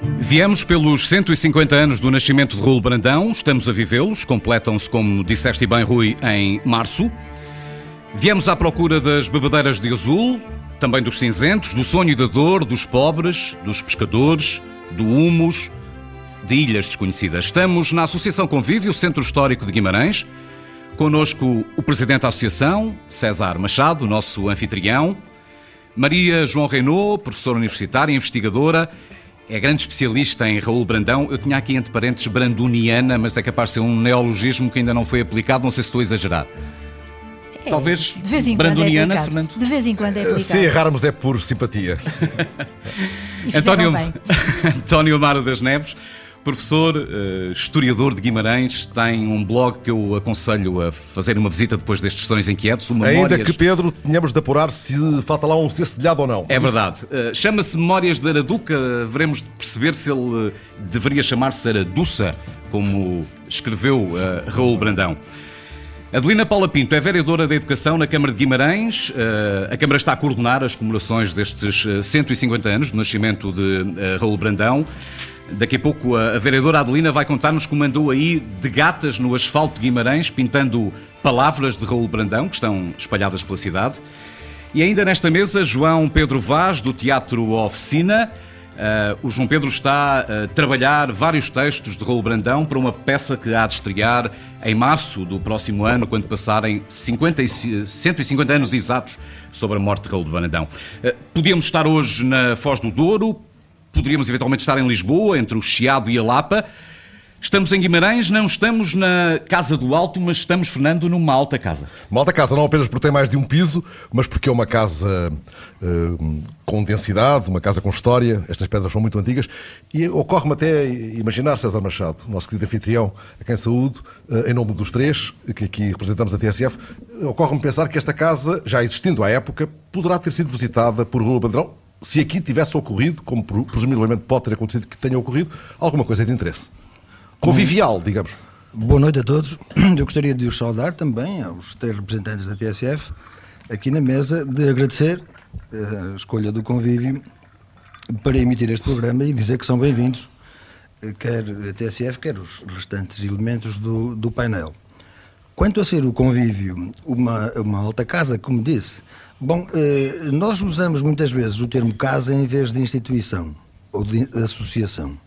Viemos pelos 150 anos do nascimento de Raul Brandão, estamos a vivê-los, completam-se, como disseste bem, Rui, em março. Viemos à procura das bebedeiras de azul, também dos cinzentos, do sonho e da dor, dos pobres, dos pescadores, do humus, de ilhas desconhecidas. Estamos na Associação Convívio, Centro Histórico de Guimarães. Conosco o Presidente da Associação, César Machado, nosso anfitrião. Maria João Renault, professora universitária, investigadora, é grande especialista em Raul Brandão. Eu tinha aqui entre parênteses branduniana, mas é capaz de ser um neologismo que ainda não foi aplicado, não sei se estou a exagerar. É, Talvez de vez em branduniana, quando é Fernando? aplicado. De vez em quando é aplicado. Se errarmos é por simpatia. António. António Amaro das Neves, professor, eh, historiador de Guimarães, tem um blog que eu aconselho a fazer uma visita depois destes Sessões Inquietos, o Memórias... Ainda que, Pedro, tenhamos de apurar se falta lá um cestelhado ou não. É verdade. Eh, Chama-se Memórias de Araduca. Veremos de perceber se ele eh, deveria chamar-se Araduça, como escreveu eh, Raul Brandão. Adelina Paula Pinto é vereadora da Educação na Câmara de Guimarães. A Câmara está a coordenar as comemorações destes eh, 150 anos do nascimento de Raul Brandão. Daqui a pouco a vereadora Adelina vai contar-nos como andou aí de gatas no asfalto de Guimarães, pintando palavras de Raul Brandão, que estão espalhadas pela cidade. E ainda nesta mesa, João Pedro Vaz, do Teatro Oficina. Ah, o João Pedro está a trabalhar vários textos de Raul Brandão para uma peça que há de estrear em março do próximo ano, quando passarem 50 e, 150 anos exatos sobre a morte de Raul Brandão. Ah, podíamos estar hoje na Foz do Douro, poderíamos eventualmente estar em Lisboa, entre o Chiado e a Lapa. Estamos em Guimarães, não estamos na Casa do Alto, mas estamos, Fernando, numa alta casa. Uma alta casa, não apenas porque tem mais de um piso, mas porque é uma casa eh, com densidade, uma casa com história. Estas pedras são muito antigas. E ocorre-me até imaginar, César Machado, nosso querido anfitrião, a quem saúdo, eh, em nome dos três, que aqui representamos a TSF, ocorre-me pensar que esta casa, já existindo à época, poderá ter sido visitada por Rua Bandrão, se aqui tivesse ocorrido, como pre- presumivelmente pode ter acontecido que tenha ocorrido, alguma coisa de interesse. Convivial, digamos. Boa noite a todos. Eu gostaria de os saudar também aos três representantes da TSF aqui na mesa, de agradecer eh, a escolha do convívio para emitir este programa e dizer que são bem-vindos, eh, quer a TSF, quer os restantes elementos do, do painel. Quanto a ser o convívio uma, uma alta casa, como disse, bom, eh, nós usamos muitas vezes o termo casa em vez de instituição ou de associação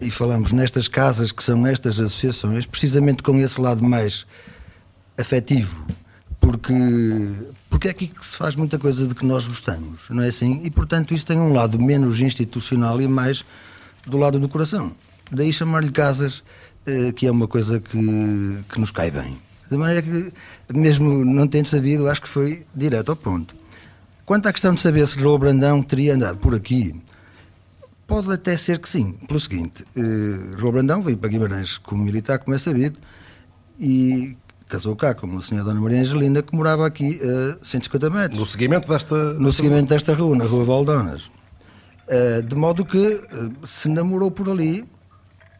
e falamos nestas casas que são estas associações, precisamente com esse lado mais afetivo, porque, porque é aqui que se faz muita coisa de que nós gostamos, não é assim? E portanto isso tem um lado menos institucional e mais do lado do coração. Daí chamar-lhe casas, eh, que é uma coisa que, que nos cai bem. De maneira que, mesmo não tendo sabido, acho que foi direto ao ponto. Quanto à questão de saber se Raul Brandão teria andado por aqui, Pode até ser que sim, pelo seguinte: eh, Raul Brandão veio para Guimarães como militar, como é sabido, e casou cá com a senhora Dona Maria Angelina, que morava aqui a 150 metros, No seguimento desta. no seguimento desta rua, na Rua Valdonas. Eh, de modo que, eh, se namorou por ali,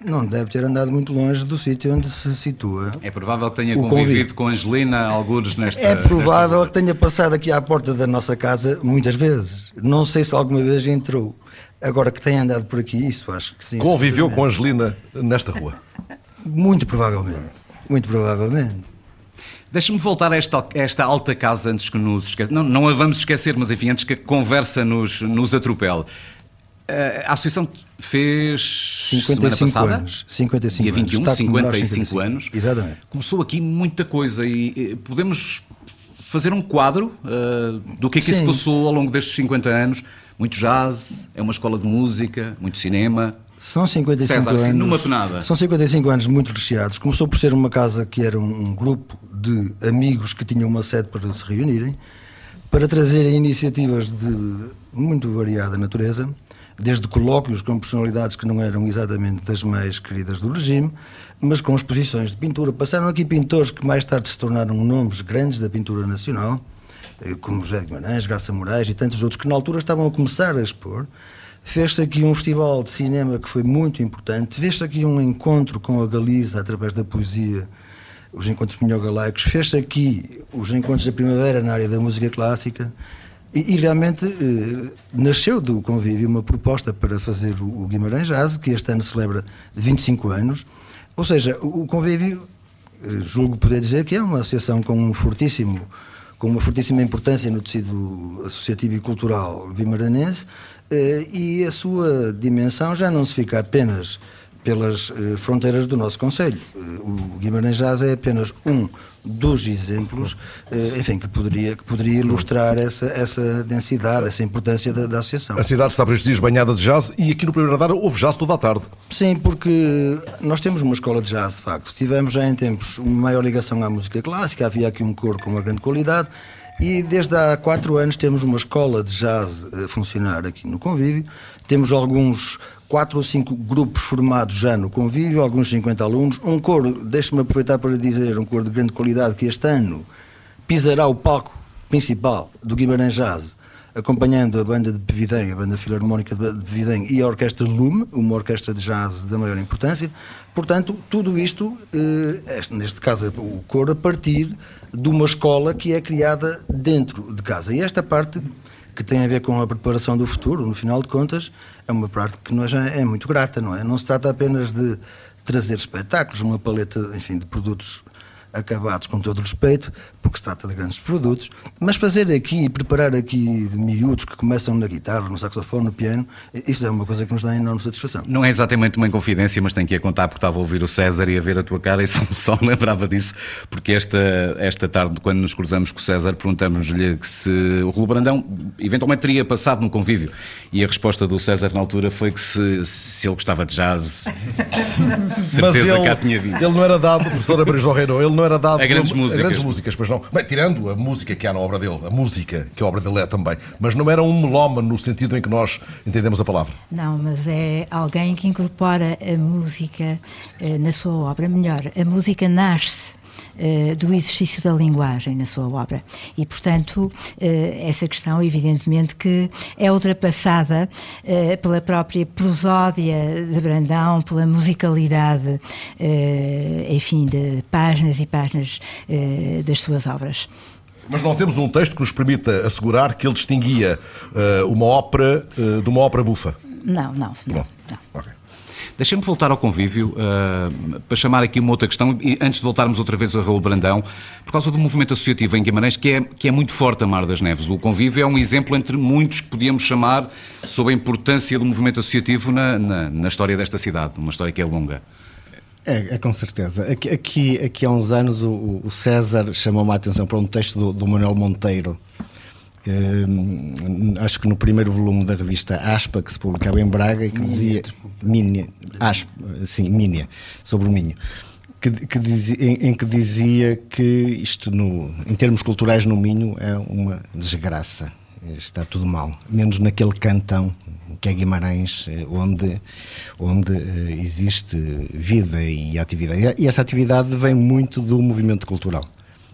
não deve ter andado muito longe do sítio onde se situa. É provável que tenha convivido convite. com Angelina alguns nesta. É nesta provável rua. que tenha passado aqui à porta da nossa casa muitas vezes. Não sei se alguma vez entrou. Agora que tenha andado por aqui, isso acho que sim. Conviveu com. Angelina nesta rua. Muito provavelmente. Muito provavelmente. Deixa-me voltar a esta, a esta alta casa antes que nos esqueça. Não, não a vamos esquecer, mas enfim, antes que a conversa nos, nos atropele. Eh, A associação fez semana 55 passada, anos. 55 dia 21, anos. Está a comemorar 55 55 anos. Exatamente. Começou aqui muita coisa e eh, podemos fazer um quadro eh, do que é que se Sim. passou ao longo destes 50 anos. Muito jazz, é uma escola de música, muito cinema. São 55 César, anos. assim, numa penada. São 55 anos muito recheados. Começou por ser uma casa que era um, um grupo de amigos que tinham uma sede para se reunirem, para trazerem iniciativas de muito variada natureza, desde colóquios com personalidades que não eram exatamente das mais queridas do regime, mas com exposições de pintura. Passaram aqui pintores que mais tarde se tornaram nomes grandes da pintura nacional, eh, como José de Guimarães, Graça Moraes e tantos outros que na altura estavam a começar a expor. Fez-se aqui um festival de cinema que foi muito importante. Fez-se aqui um encontro com a Galiza através da poesia, os encontros minhogalaicos. Fez-se aqui os encontros da primavera na área da música clássica. E, e realmente eh, nasceu do convívio uma proposta para fazer o, o Guimarães Jazz, que este ano celebra 25 anos. Ou seja, o, o convívio, eh, julgo poder dizer que é uma associação com um fortíssimo com uma fortíssima importância no tecido associativo e cultural vimaranense eh, e a sua dimensão já não se fica apenas pelas eh, fronteiras do nosso Conselho. Eh, o Guimarães Jazz é apenas um dos exemplos, enfim, que poderia, que poderia ilustrar essa, essa densidade, essa importância da, da associação. A cidade está por estes dias banhada de jazz e aqui no primeiro andar houve jazz toda a tarde. Sim, porque nós temos uma escola de jazz, de facto. Tivemos já em tempos uma maior ligação à música clássica, havia aqui um coro com uma grande qualidade. E desde há quatro anos temos uma escola de jazz a funcionar aqui no convívio. Temos alguns quatro ou cinco grupos formados já no convívio, alguns 50 alunos. Um coro, deixe-me aproveitar para dizer, um coro de grande qualidade que este ano pisará o palco principal do Guimarães Jazz, acompanhando a banda de Pevidem, a banda filarmónica de Pevidem e a orquestra Lume, uma orquestra de jazz da maior importância. Portanto, tudo isto, eh, neste caso o coro, a partir de uma escola que é criada dentro de casa. E esta parte que tem a ver com a preparação do futuro, no final de contas, é uma parte que nós é muito grata, não é? Não se trata apenas de trazer espetáculos, uma paleta, enfim, de produtos acabados com todo o respeito, porque se trata de grandes produtos, mas fazer aqui, preparar aqui miúdos que começam na guitarra, no saxofone, no piano, isso é uma coisa que nos dá enorme satisfação. Não é exatamente uma inconfidência, mas tenho que a contar porque estava a ouvir o César e a ver a tua cara e só, só me lembrava disso, porque esta, esta tarde, quando nos cruzamos com o César, perguntamos-lhe se o Rolo Brandão eventualmente teria passado no convívio e a resposta do César na altura foi que se, se ele gostava de jazz, certeza mas ele, que cá tinha vindo. Ele não era dado, professor Abreu Reino, ele não era dado a grandes a, músicas. A grandes músicas, pois não. Bem, tirando a música que há na obra dele, a música que a obra dele é também, mas não era um melómano no sentido em que nós entendemos a palavra. Não, mas é alguém que incorpora a música eh, na sua obra. Melhor, a música nasce eh, do exercício da linguagem na sua obra. E, portanto, eh, essa questão, evidentemente, que é ultrapassada eh, pela própria prosódia de Brandão, pela musicalidade, enfim, de páginas e páginas das suas obras. Mas não temos um texto que nos permita assegurar que ele distinguia uma ópera de uma ópera bufa? Não, não, não. não. Okay. Deixem-me voltar ao convívio uh, para chamar aqui uma outra questão, e antes de voltarmos outra vez a Raul Brandão, por causa do movimento associativo em Guimarães, que é, que é muito forte a Mar das Neves. O convívio é um exemplo entre muitos que podíamos chamar sobre a importância do movimento associativo na, na, na história desta cidade, uma história que é longa. É, é, com certeza. Aqui, aqui, aqui há uns anos o, o César chamou-me a atenção para um texto do, do Manuel Monteiro, acho que no primeiro volume da revista Aspa, que se publicava em Braga, e que dizia. Minha, Aspa, sim, Minha, sobre o Minho. Que, que dizia, em, em, que dizia que isto, no, em termos culturais, no Minho é uma desgraça. Está tudo mal. Menos naquele cantão que é Guimarães, eh, onde, onde eh, existe vida e atividade. E essa atividade vem muito do movimento cultural,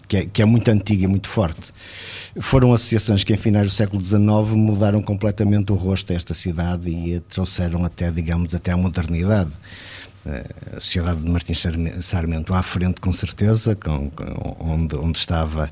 que é, que é muito antigo e muito forte. Foram associações que, em finais do século XIX, mudaram completamente o rosto desta cidade e a trouxeram até, digamos, até à modernidade. Eh, a Sociedade de Martins Sarmento à frente, com certeza, com, onde, onde estava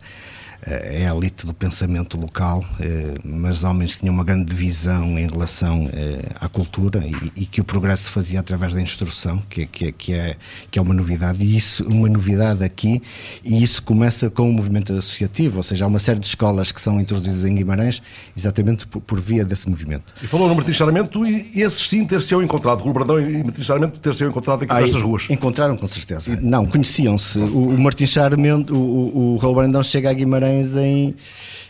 elite do pensamento local, eh, mas os homens tinham uma grande visão em relação eh, à cultura e, que o progresso se fazia através da instrução, que, que, que, é, que é uma novidade, e isso, uma novidade aqui, e isso começa com o movimento associativo, ou seja, há uma série de escolas que são introduzidas em Guimarães exatamente por, por via desse movimento. E falou no Martins Sarmento e esses sim ter-se-ão encontrado, Rui Bradão e Martins Sarmento ter-se-ão encontrado aqui ah, nestas ruas. Encontraram com certeza. Não, conheciam-se. O, o Martins Sarmento, o, o, o Raul Brandão chega a Guimarães Guimarães em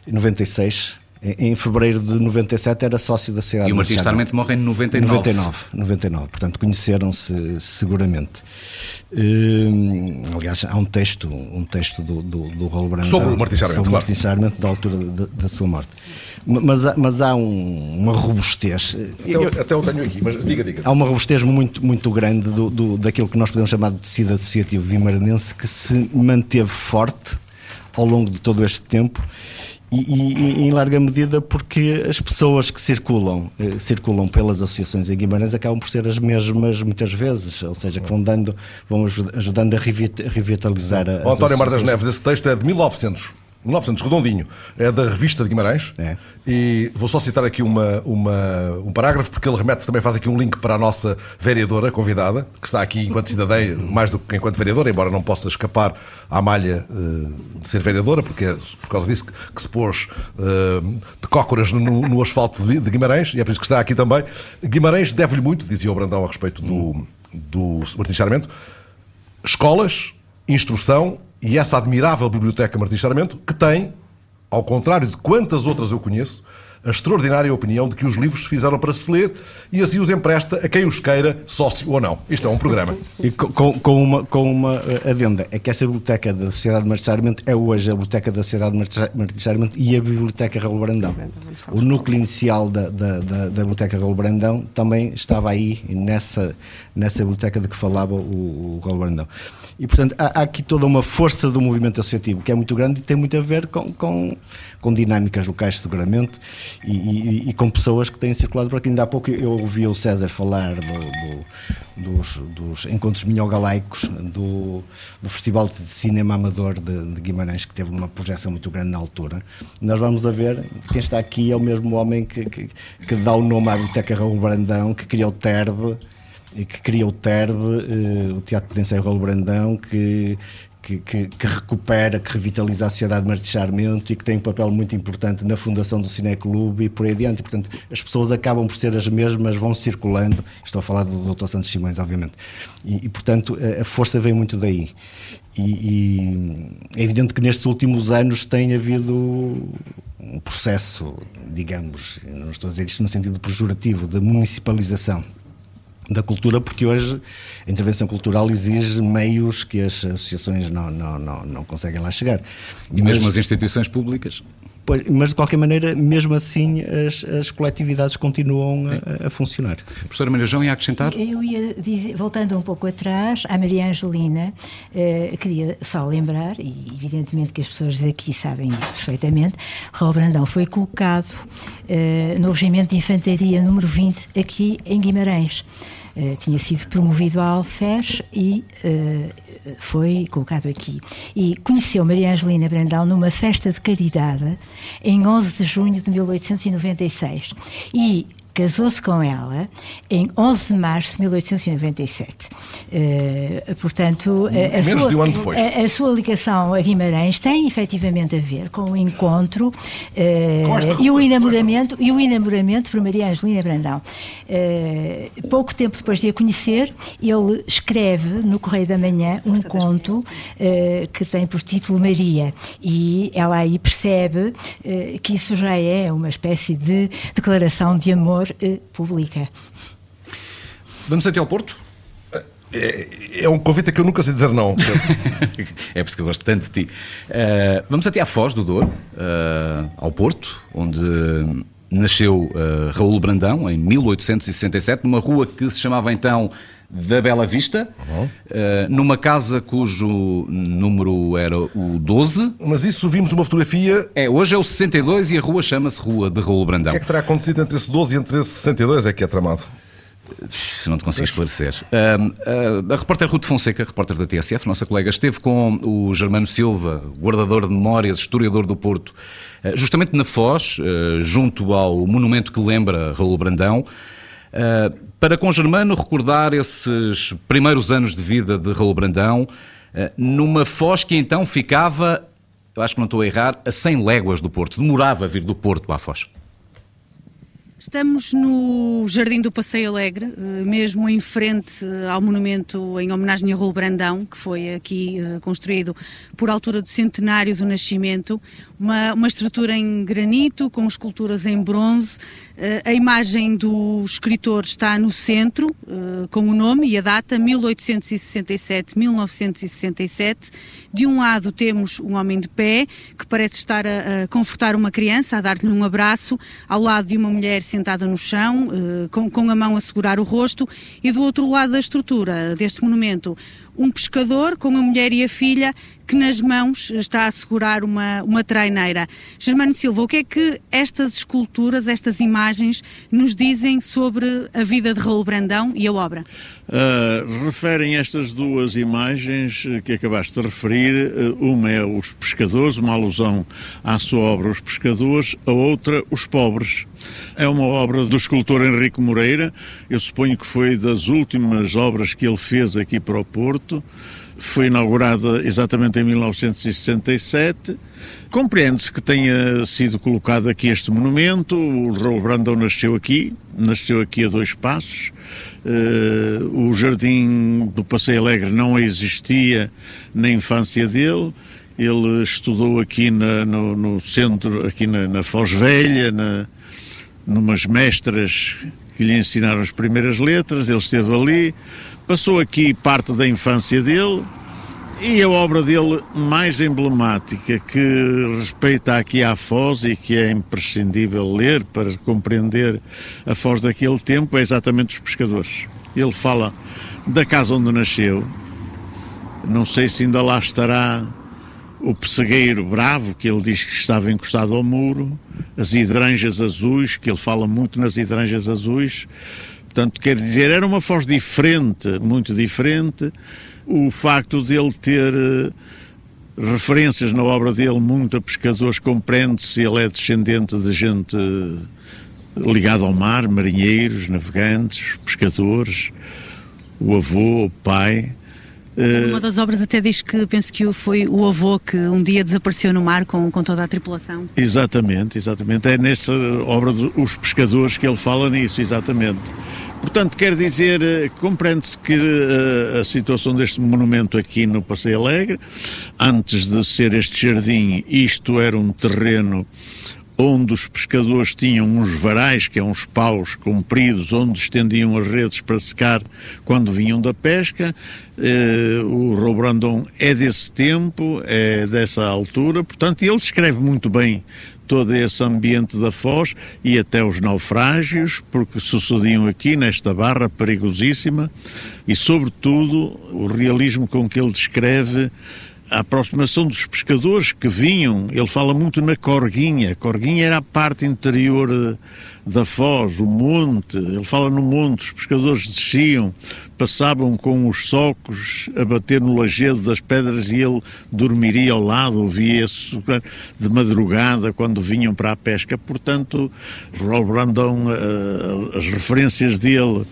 96. Em fevereiro de 97 era sócio da cidade. E o Martins Sarmento morre em 99. 99, 99. Portanto, conheceram-se seguramente. Hum, aliás, há um texto, um texto do, do, do Raul Brandão sobre o Martins Sarmento, sobre o Martins Sarmento da altura da, da sua morte. Mas, há, mas há um, uma robustez. Até, eu, até eu tenho aqui, mas diga, diga. Há uma robustez muito, muito grande do, do, daquilo que nós podemos chamar de tecido associativo vimaranense que se manteve forte ao longo de todo este tempo e, e, em larga medida porque as pessoas que circulam eh, circulam pelas associações em Guimarães acabam por ser as mesmas muitas vezes, ou seja, que vão dando vão ajudando a revitalizar a. António Mar das Neves, esse texto é de 1900. 1900, redondinho, é da revista de Guimarães. É. E vou só citar aqui uma, uma, um parágrafo, porque ele remete também, faz aqui um link para a nossa vereadora convidada, que está aqui enquanto cidadã, mais do que enquanto vereadora, embora não possa escapar à malha uh, de ser vereadora, porque é por causa disso que, que se pôs uh, de cócoras no, no asfalto de, de, Guimarães, e é por isso que está aqui também. Guimarães deve-lhe muito, dizia o Brandão a respeito do, do Martins Sarmento, escolas, instrução e essa admirável biblioteca Martins Sarmento, que tem, ao contrário de quantas outras eu conheço, a extraordinária opinião de que os livros se fizeram para se ler e assim os empresta a quem os queira, sócio ou não. Isto é um programa. E com, com uma, com uma eh, adenda, é que essa biblioteca da Sociedade de Martins é hoje a biblioteca da Sociedade de Martins e a biblioteca Raul Brandão. O núcleo inicial da, da, da, da biblioteca Raul Brandão também estava aí, nessa, nessa biblioteca de que falava o, o Raul Brandão. E, portanto, há, há, aqui toda uma força do movimento associativo que é muito grande e tem muito a ver com, com, com dinâmicas locais, seguramente, e, e, e, com pessoas que têm circulado por aqui. Ainda há pouco eu ouvi o César falar do, do, dos, dos, encontros minhogalaicos, do, do Festival de Cinema Amador de, de, Guimarães, que teve uma projeção muito grande na altura. Nós vamos a ver, quem está aqui é o mesmo homem que, que, que dá o nome à Biblioteca Raul Brandão, que criou o TERB, e que criou o TERB, uh, o Teatro de Ensaio Raul Brandão, que, que, que, que, recupera, que revitaliza a sociedade de marcharmento e que tem um papel muito importante na fundação do Cineclube e por aí adiante. Portanto, as pessoas acabam por ser as mesmas, vão circulando. Estou a falar do Dr. Santos Simões, obviamente. E, e portanto, a, força vem muito daí. E, e, é evidente que nestes últimos anos tem havido um processo, digamos, não estou a dizer isto no sentido pejorativo, de municipalização da cultura, porque hoje a intervenção cultural exige meios que as associações não, não, não, não conseguem lá chegar. E mas, mesmo as instituições públicas? Pois, mas de qualquer maneira, mesmo assim, as, as coletividades continuam a, a, funcionar. Professora Maria João, ia acrescentar? Eu ia dizer, voltando um pouco atrás, a Maria Angelina, eh, queria só lembrar, e evidentemente que as pessoas aqui sabem isso perfeitamente, Raul Brandão foi colocado eh, no Regimento de Infantaria número 20 aqui em Guimarães. Eh, tinha sido promovido a Alfés e uh, foi colocado aqui. E conheceu Maria Angelina Brandão numa festa de caridade em 11 de junho de 1896. E casou-se com ela em 11 de março de 1897. Uh, portanto, a, a, sua, um a, a, sua, ligação a Guimarães tem efetivamente a ver com o encontro uh, e o enamoramento e o enamoramento por Maria Angelina Brandão. Uh, pouco tempo depois de a conhecer, ele escreve no Correio da Manhã um conto que tem por título Maria e ela aí percebe que isso já é uma espécie de declaração de amor eh, pública. Vamos até ao Porto? É, é, um convite que eu nunca sei dizer não. é por isso que eu gosto tanto de ti. Uh, vamos até à Foz do Douro, uh, ao Porto, onde nasceu uh, Raul Brandão, em 1867, numa rua que se chamava então da Bela Vista, uhum. uh, numa casa cujo número era o 12. Mas isso vimos uma fotografia. É, hoje é o 62 e a rua chama-se Rua de Raul Brandão. O que é que terá acontecido entre esse 12 e entre esse 62? É que é tramado. Não te consigo esclarecer. Uh, uh, a repórter Ruth Fonseca, repórter da TSF, nossa colega, esteve com o Germano Silva, guardador de memórias, historiador do Porto, uh, justamente na Foz, junto ao monumento que lembra Raul Brandão. Para com Germano recordar esses primeiros anos de vida de Raul Brandão, uh, numa foz que então ficava, acho que não estou a errar, a 100 léguas do Porto. Demorava a vir do Porto à foz. Estamos no Jardim do Passeio Alegre, eh, mesmo em frente eh, ao monumento em homenagem a Raul Brandão, que foi aqui eh, construído por altura do centenário do nascimento. Uma, uma estrutura em granito, com esculturas em bronze. A imagem do escritor está no centro, com o nome e a data, 1867-1967. De um lado temos um homem de pé, que parece estar a, confortar uma criança, a dar-lhe um abraço, ao lado de uma mulher sentada no chão, eh, com a mão a segurar o rosto, e do outro lado da estrutura deste monumento, um pescador com a mulher e a filha que nas mãos está a segurar uma, uma traineira. Germano Silva, o que é que estas esculturas, estas imagens, nos dizem sobre a vida de Raul Brandão e a obra? Uh, referem estas duas imagens que acabaste de referir. Uh, uma é os pescadores, uma alusão à sua obra Os Pescadores, a outra, Os Pobres. É uma obra do escultor Henrique Moreira. Eu suponho que foi das últimas obras que ele fez aqui para o Porto foi inaugurada exatamente em 1967. Compreende-se que tenha sido colocado aqui este monumento. O Raul Brandão nasceu aqui, nasceu aqui a dois passos. Uh, o jardim do Passeio Alegre não existia na infância dele. Ele estudou aqui na, no, no, centro, aqui na, na Foz Velha, na, numas mestras que lhe ensinaram as primeiras letras. Ele esteve ali Passou aqui parte da infância dele e a obra dele mais emblemática que respeita aqui à Foz e que é imprescindível ler para compreender a Foz daquele tempo é exatamente os pescadores. Ele fala da casa onde nasceu, não sei se ainda lá estará o pessegueiro bravo, que ele diz que estava encostado ao muro, as hidranjas azuis, que ele fala muito nas hidranjas azuis, Portanto, quer dizer, era uma Foz diferente, muito diferente. O facto de ele ter uh, referências na obra dele muito a pescadores, compreende-se, ele é descendente de gente uh, ligada ao mar, marinheiros, navegantes, pescadores, o avô, o pai. Uh, Uma das obras até diz que penso que foi o avô que um dia desapareceu no mar com, com toda a tripulação. Exatamente, exatamente. É nessa obra dos pescadores que ele fala nisso, exatamente. Portanto, quer dizer, eh, compreende-se que uh, a situação deste monumento aqui no Passeio Alegre, antes de ser este jardim, isto era um terreno onde os pescadores tinham uns varais, que é uns paus compridos, onde estendiam as redes para secar quando vinham da pesca. Uh, o Robrandon é desse tempo, é dessa altura, portanto, ele descreve muito bem todo esse ambiente da Foz e até os naufrágios, porque sucediam aqui nesta barra perigosíssima, e sobretudo o realismo com que ele descreve a aproximação dos pescadores que vinham, ele fala muito na Corguinha, Corguinha era a parte interior eh, da Foz, o monte, ele fala no monte, os pescadores desciam, passavam com os socos a bater no lajedo das pedras e ele dormiria ao lado, ouvia isso de madrugada quando vinham para a pesca. Portanto, Raul Brandão, eh, as referências dele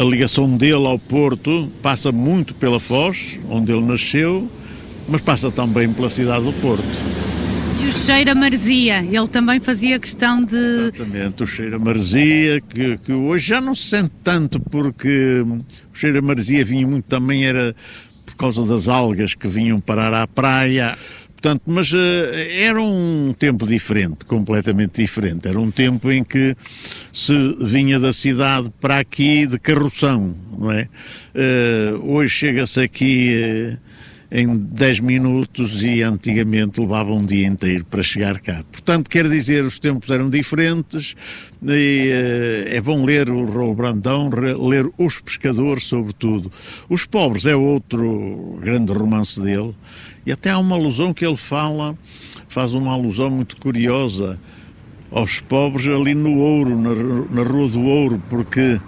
a ligação dele ao Porto passa muito pela Foz, onde ele nasceu, mas passa também pela cidade do Porto. O cheiro a maresia, ele também fazia questão de... Exatamente, o cheiro a maresia, que, que hoje já não se sente tanto, porque o cheiro a maresia vinha muito também, era por causa das algas que vinham parar à praia, portanto, mas uh, era um tempo diferente, completamente diferente. Era um tempo em que se vinha da cidade para aqui de carroção, não é? Uh, hoje chega-se aqui... Em 10 minutos e antigamente levava um dia inteiro para chegar cá. Portanto, quer dizer, os tempos eram diferentes e uh, é bom ler o Raul Brandão, ler Os Pescadores, sobretudo. Os Pobres é outro grande romance dele e até há uma alusão que ele fala, faz uma alusão muito curiosa aos pobres ali no Ouro, na, na Rua do Ouro, porque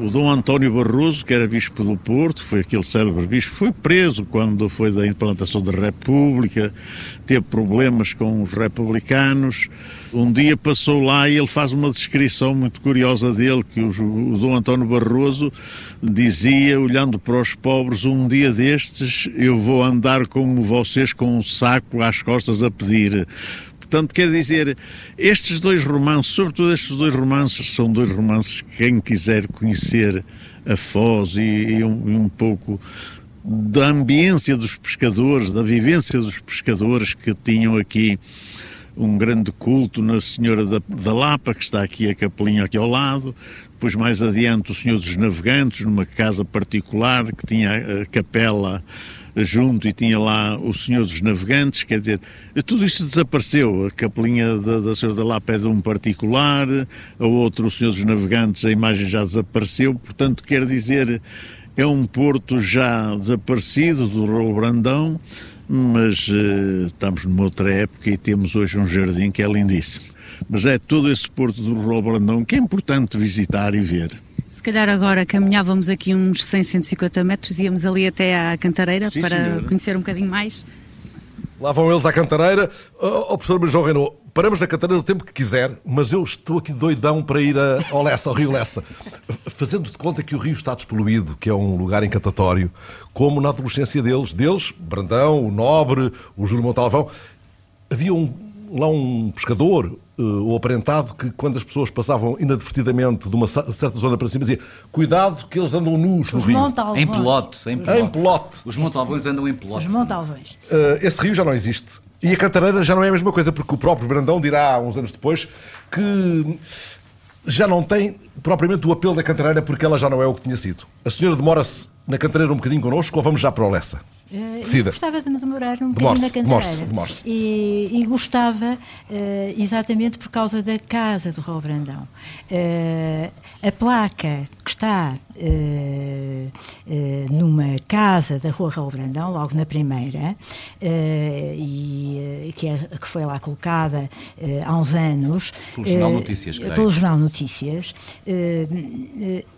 o Dom António Barroso, que era bispo do Porto, foi aquele célebre bispo, foi preso quando foi da implantação da República, teve problemas com os republicanos. Um dia passou lá e ele faz uma descrição muito curiosa dele, que o, o Dom António Barroso dizia, olhando para os pobres, um dia destes eu vou andar como vocês com um saco às costas a pedir Portanto, quer dizer, estes dois romances, sobretudo estes dois romances, são dois romances que quem quiser conhecer a Foz e, e, um, um pouco da ambiência dos pescadores, da vivência dos pescadores que tinham aqui um grande culto na Senhora da, da, Lapa, que está aqui a capelinha aqui ao lado, depois mais adiante o Senhor dos Navegantes, numa casa particular que tinha a capela junto e tinha lá o Senhor dos Navegantes, quer dizer, tudo isso desapareceu. A capelinha da, da Senhora da Lapa é de um particular, a outro, o Senhor dos Navegantes, a imagem já desapareceu, portanto, quer dizer, é um porto já desaparecido do Raul Brandão, mas uh, estamos numa outra época e temos hoje um jardim que é lindíssimo. Mas é todo esse Porto do Rolo Brandão que é importante visitar e ver. Se calhar agora caminhávamos aqui uns 100, 150 metros, íamos ali até à Cantareira Sim, para senhora. conhecer um bocadinho mais. Lá vão eles à cantareira. Oh, oh, professor João Renault, paramos na cantareira o tempo que quiser, mas eu estou aqui doidão para ir a, ao Lessa, ao Rio Lessa. Fazendo de conta que o rio está despoluído, que é um lugar encantatório, como na adolescência deles, deles, Brandão, o Nobre, o Júlio Montalvão, havia um, lá um pescador, eh, o aparentado, que quando as pessoas passavam inadvertidamente de uma certa zona para cima, dizia cuidado que eles andam nus no Os rio. Montalvões. Em pelote, em pelote. Em pelote. Os Montalvões andam em pelote. Os Montalvões. Uh, esse rio já não existe. E a Cantareira já não é a mesma coisa, porque o próprio Brandão dirá, uns anos depois, que já não tem propriamente o apelo da Cantareira, porque ela já não é o que tinha sido. A senhora demora-se na Cantareira um bocadinho connosco, ou vamos já para o Lessa? Decida. gostava de me demorar um bocadinho na cantareira. E, e gostava, eh, exatamente por causa da casa do Raul Brandão. Eh, a placa que está numa casa da Rua Raul Brandão, logo na primeira, e que, é- que foi lá colocada há uns anos. Pelo Jornal Notícias, creio. pelo Jornal Notícias.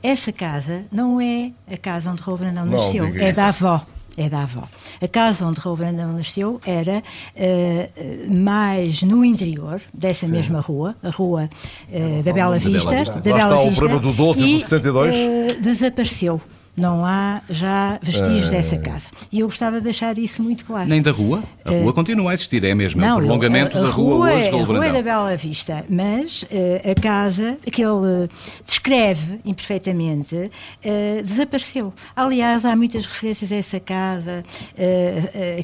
essa casa não é a casa onde Raul Brandão Não, nasceu, é isso. da avó. É da avó. A casa onde Raul Brandão nasceu era eh, mais no interior dessa mesma rua, a rua eh, da Bela da Bela Vista. Vista. da Lá Bela está o Vista, problema do doce e do 62. eh, desapareceu. Não há já vestígios Eh. dessa casa. E eu gostava de deixar isso muito claro. Nem da rua. A rua continua a existir, é a mesma. o Não, prolongamento a, a da rua, é- hoje, a Raul rua é da. Bela Vista, mas eh, a casa que ele descreve imperfeitamente desapareceu. Aliás, há muitas referências a essa casa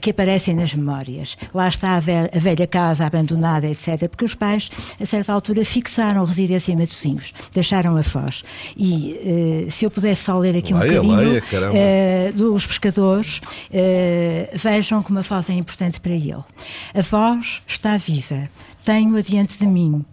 que aparecem nas memórias. Lá está a, ve- a velha casa abandonada, etc., porque os pais, a certa altura, fixaram residência em Matosinhos, deixaram a Foz. E se eu pudesse só ler aqui um Leia, bocadinho leia, caramba. eh, dos pescadores, eh, vejam como a Foz é importante para ele. A Foz está viva, tenho-a diante de mim.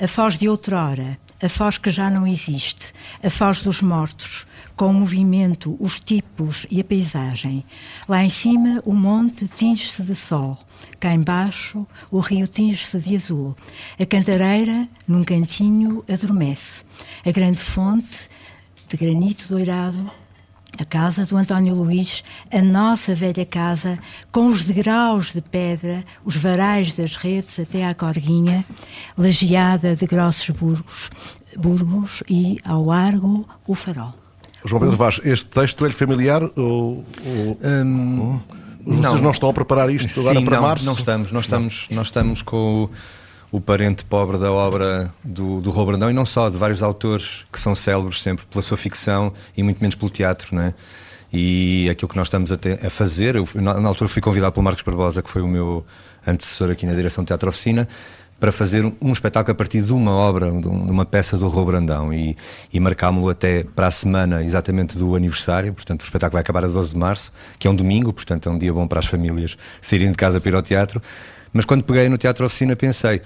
A Foz de outrora, a Foz que já não existe, a Foz dos mortos, com o movimento, os tipos e a paisagem. Lá em cima, o monte tinge-se de sol. Cá embaixo, o rio tinge-se de azul. A cantareira, num cantinho, adormece. A grande fonte, de granito doirado, a casa do António Luís, a nossa velha casa, com os degraus de pedra, os varais das redes até à corguinha, lajeada de grossos burgos, burgos e, ao largo, o farol. João Pedro Vaz, este texto é-lhe familiar ou, ou- Hum, vocês não. não. estão a preparar isto agora Sim, para não, março? não estamos. Nós estamos, nós estamos com o, o parente pobre da obra do, do Rô Brandão e não só, de vários autores que são célebres sempre pela sua ficção e muito menos pelo teatro, não é? E aquilo que nós estamos a, a fazer, eu, na, na altura fui convidado pelo Marcos Barbosa, que foi o meu antecessor aqui na direção do Teatro Oficina, para fazer um, um espetáculo a partir de uma obra, de, um- de uma peça do Rô Brandão e, e marcámo-lo até para a semana exatamente do aniversário, portanto o espetáculo vai acabar a 12 de março, que é um domingo, portanto é um dia bom para as famílias saírem de casa para ir ao teatro, mas quando peguei no Teatro Oficina pensei,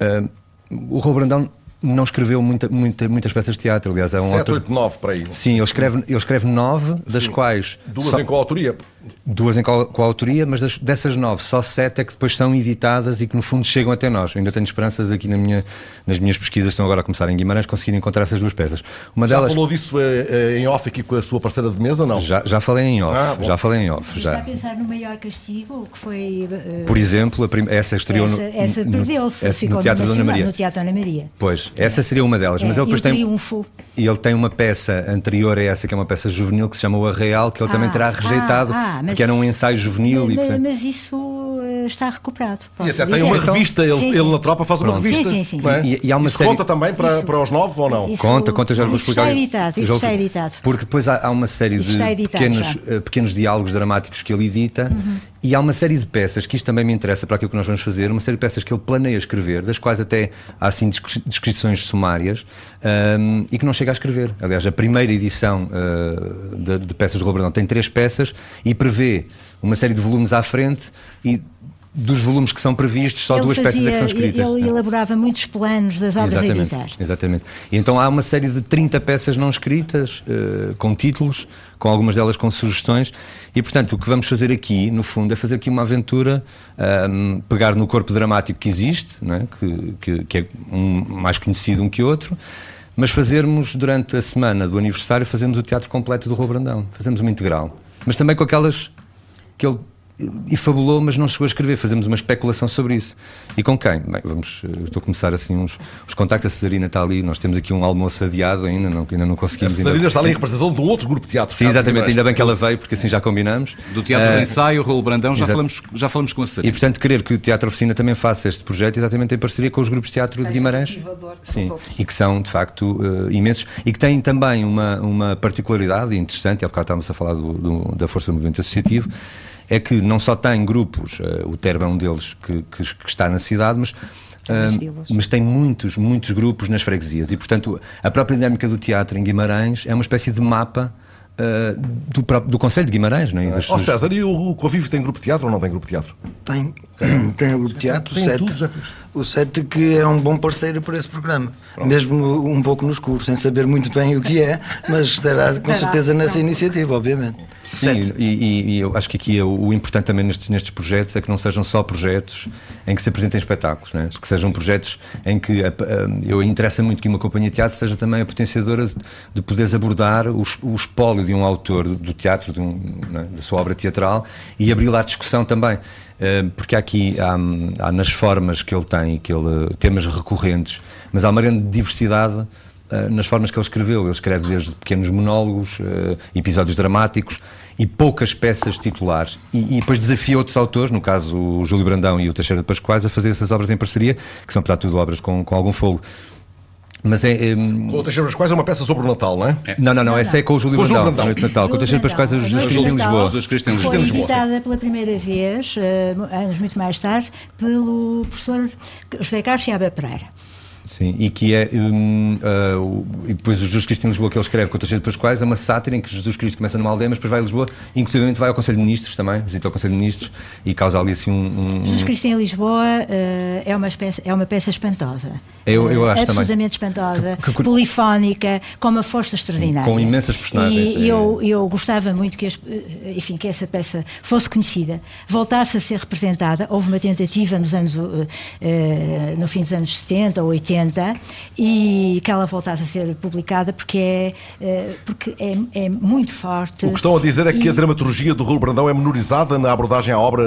ah, o Rô Brandão não escreveu muita, muita, muitas peças de teatro, aliás é um 7, autor... 8, 9 para aí. Sim, ele escreve, ele escreve nove, das quais Duas só- em coautoria. Duas em co- coautoria, mas das- dessas nove, só sete é que depois são editadas e que no fundo chegam até nós. Eu ainda tenho esperanças aqui na minha, nas minhas pesquisas, que estão agora a começar em Guimarães, conseguir encontrar essas duas peças. Uma Já delas. falou disso eh, eh, em off aqui com a sua parceira de mesa, não? Já, já falei em off, Ah, já falei em off. Está a Já. pensar no maior castigo, que foi... eh, Por exemplo, a prim- essa estreou essa, no, essa no- perdeu-se, essa- ficou no Teatro no, Dona Nacional- Maria. no Teatro Ana Maria. Pois, essa seria uma delas, mas É, ele depois e o tem. Triunfo. E ele tem uma peça anterior a essa, que é uma peça juvenil, que se chama O Arraial, que ele também Ah, terá rejeitado, ah, ah, mas- porque era um ensaio juvenil. e, mas, portanto, mas isso está recuperado. E até tem dizer. uma Então, revista, ele, sim, ele sim. na tropa faz uma Pronto. revista. Sim, sim, sim, é? E- e há uma Isso série- conta também para, Isso- para os nove ou não? Isso- Conta, conta, já vos vou isso explicar. está editado, isso Já- está editado. Porque depois há, há uma série Isso de editado pequenos. Uhum. eh, pequenos diálogos dramáticos que ele edita e há uma série de peças, que isto também me interessa para aquilo que nós vamos fazer, uma série de peças que ele planeia escrever, das quais até há assim descri- descrições sumárias ahm, e que não chega a escrever. Aliás, a primeira edição ah, de, de peças de Roberdão tem três peças e prevê uma série de volumes à frente e dos volumes que são previstos, só ele duas fazia, peças é que são escritas. Ele né? elaborava muitos planos das obras exatamente, a editar. Exatamente. E então há uma série de 30 peças não escritas, uh, com títulos, com algumas delas com sugestões, e portanto o que vamos fazer aqui, no fundo, é fazer aqui uma aventura, um, pegar no corpo dramático que existe, é? que, que, que, é um, mais conhecido um que outro, mas fazermos durante a semana do aniversário, fazemos o teatro completo do Rua Brandão, fazemos uma integral. Mas também com aquelas que ele e fabulou, mas não chegou a escrever. Fazemos uma especulação sobre isso. E com quem? Bem, vamos, estou a começar assim uns os contactos. A Cesarina está ali, nós temos aqui um almoço adiado ainda, não, ainda não conseguimos. A Cesarina ainda... está ali em representação de um outro grupo de teatro. Sim, exatamente, ainda bem que ela veio, porque assim já combinamos. Do Teatro uh, de Ensaio, Raul Brandão, já falamos, já falamos com a Cesarina. E portanto, querer que o Teatro Oficina também faça este projeto, exatamente em parceria com os grupos de teatro de Guimarães. Sim, e que são de facto uh, imensos e que têm também uma, uma particularidade interessante, há bocado estávamos a falar do, do, da força do movimento associativo é que não só tem grupos, uh, o Terba é um deles que, que, que está na cidade, mas Uh, mas tem muitos, muitos grupos nas freguesias e, portanto, a própria dinâmica do teatro em Guimarães é uma espécie de mapa uh, do, próprio, do Conselho de Guimarães. Não é? Ó oh, César, e o Convívio tem grupo de teatro ou não tem grupo de teatro? Tem, tem, o grupo de teatro, tem o SET. Tudo, o SET que é um bom parceiro para esse programa, Pronto. mesmo um pouco no escuro, sem saber muito bem o que é, mas estará com certeza nessa iniciativa, obviamente. Sim, e, e, e, eu acho que aqui é o, o, importante também nestes, nestes projetos é que não sejam só projetos em que se apresentem espetáculos, né? que sejam projetos em que a, a, eu interessa muito que uma companhia de teatro seja também a potenciadora de, de poderes abordar o, o espólio de um autor do, teatro, de um, né? da sua obra teatral e abrir lá a discussão também. Uh, porque aqui há, há, nas formas que ele tem, que ele, temas recorrentes, mas há uma grande diversidade nas formas que ele escreveu. Ele escreve desde pequenos monólogos, episódios dramáticos, e poucas peças titulares. E, e, depois desafia outros autores, no caso o Júlio Brandão e o Teixeira de Pascoais, a fazer essas obras em parceria, que são, apesar de tudo, obras com, com algum fogo. Mas é. é... Com o Teixeira Pascoais é uma peça sobre o Natal, não é? é. Não, não, não, essa é com o Júlio com Brandão, Brandão. Noite de Natal. Com o Teixeira Pascoais é Jesus Cristo em Lisboa. Jesus Cristo em Lisboa. Foi editada pela primeira vez, uh, anos muito mais tarde, pelo professor José Carlos Chiaba Pereira. Sim, e que é. Um, uh, e depois o Jesus Cristo em Lisboa que ele escreve com o Teixeira de Pascoais é uma sátira em que Jesus Cristo começa numa aldeia, mas depois vai a Lisboa, inclusive vai ao Conselho de Ministros também, visita o Conselho de Ministros e causa ali assim um. um Jesus Cristo em Lisboa uh, é, uma espécie, é uma peça espantosa. Eu, eu acho absolutamente também. espantosa, que, que, polifónica, com uma força extraordinária. Sim, com imensas personagens. E, é... eu, eu gostava muito que, enfim, que essa peça fosse conhecida, voltasse a ser representada. Houve uma tentativa nos anos, uh, no fim dos anos 70 ou 80 e que ela voltasse a ser publicada porque é, uh, porque é, é, muito forte. O que estão a dizer é que e... a dramaturgia do Raul Brandão é menorizada na abordagem à obra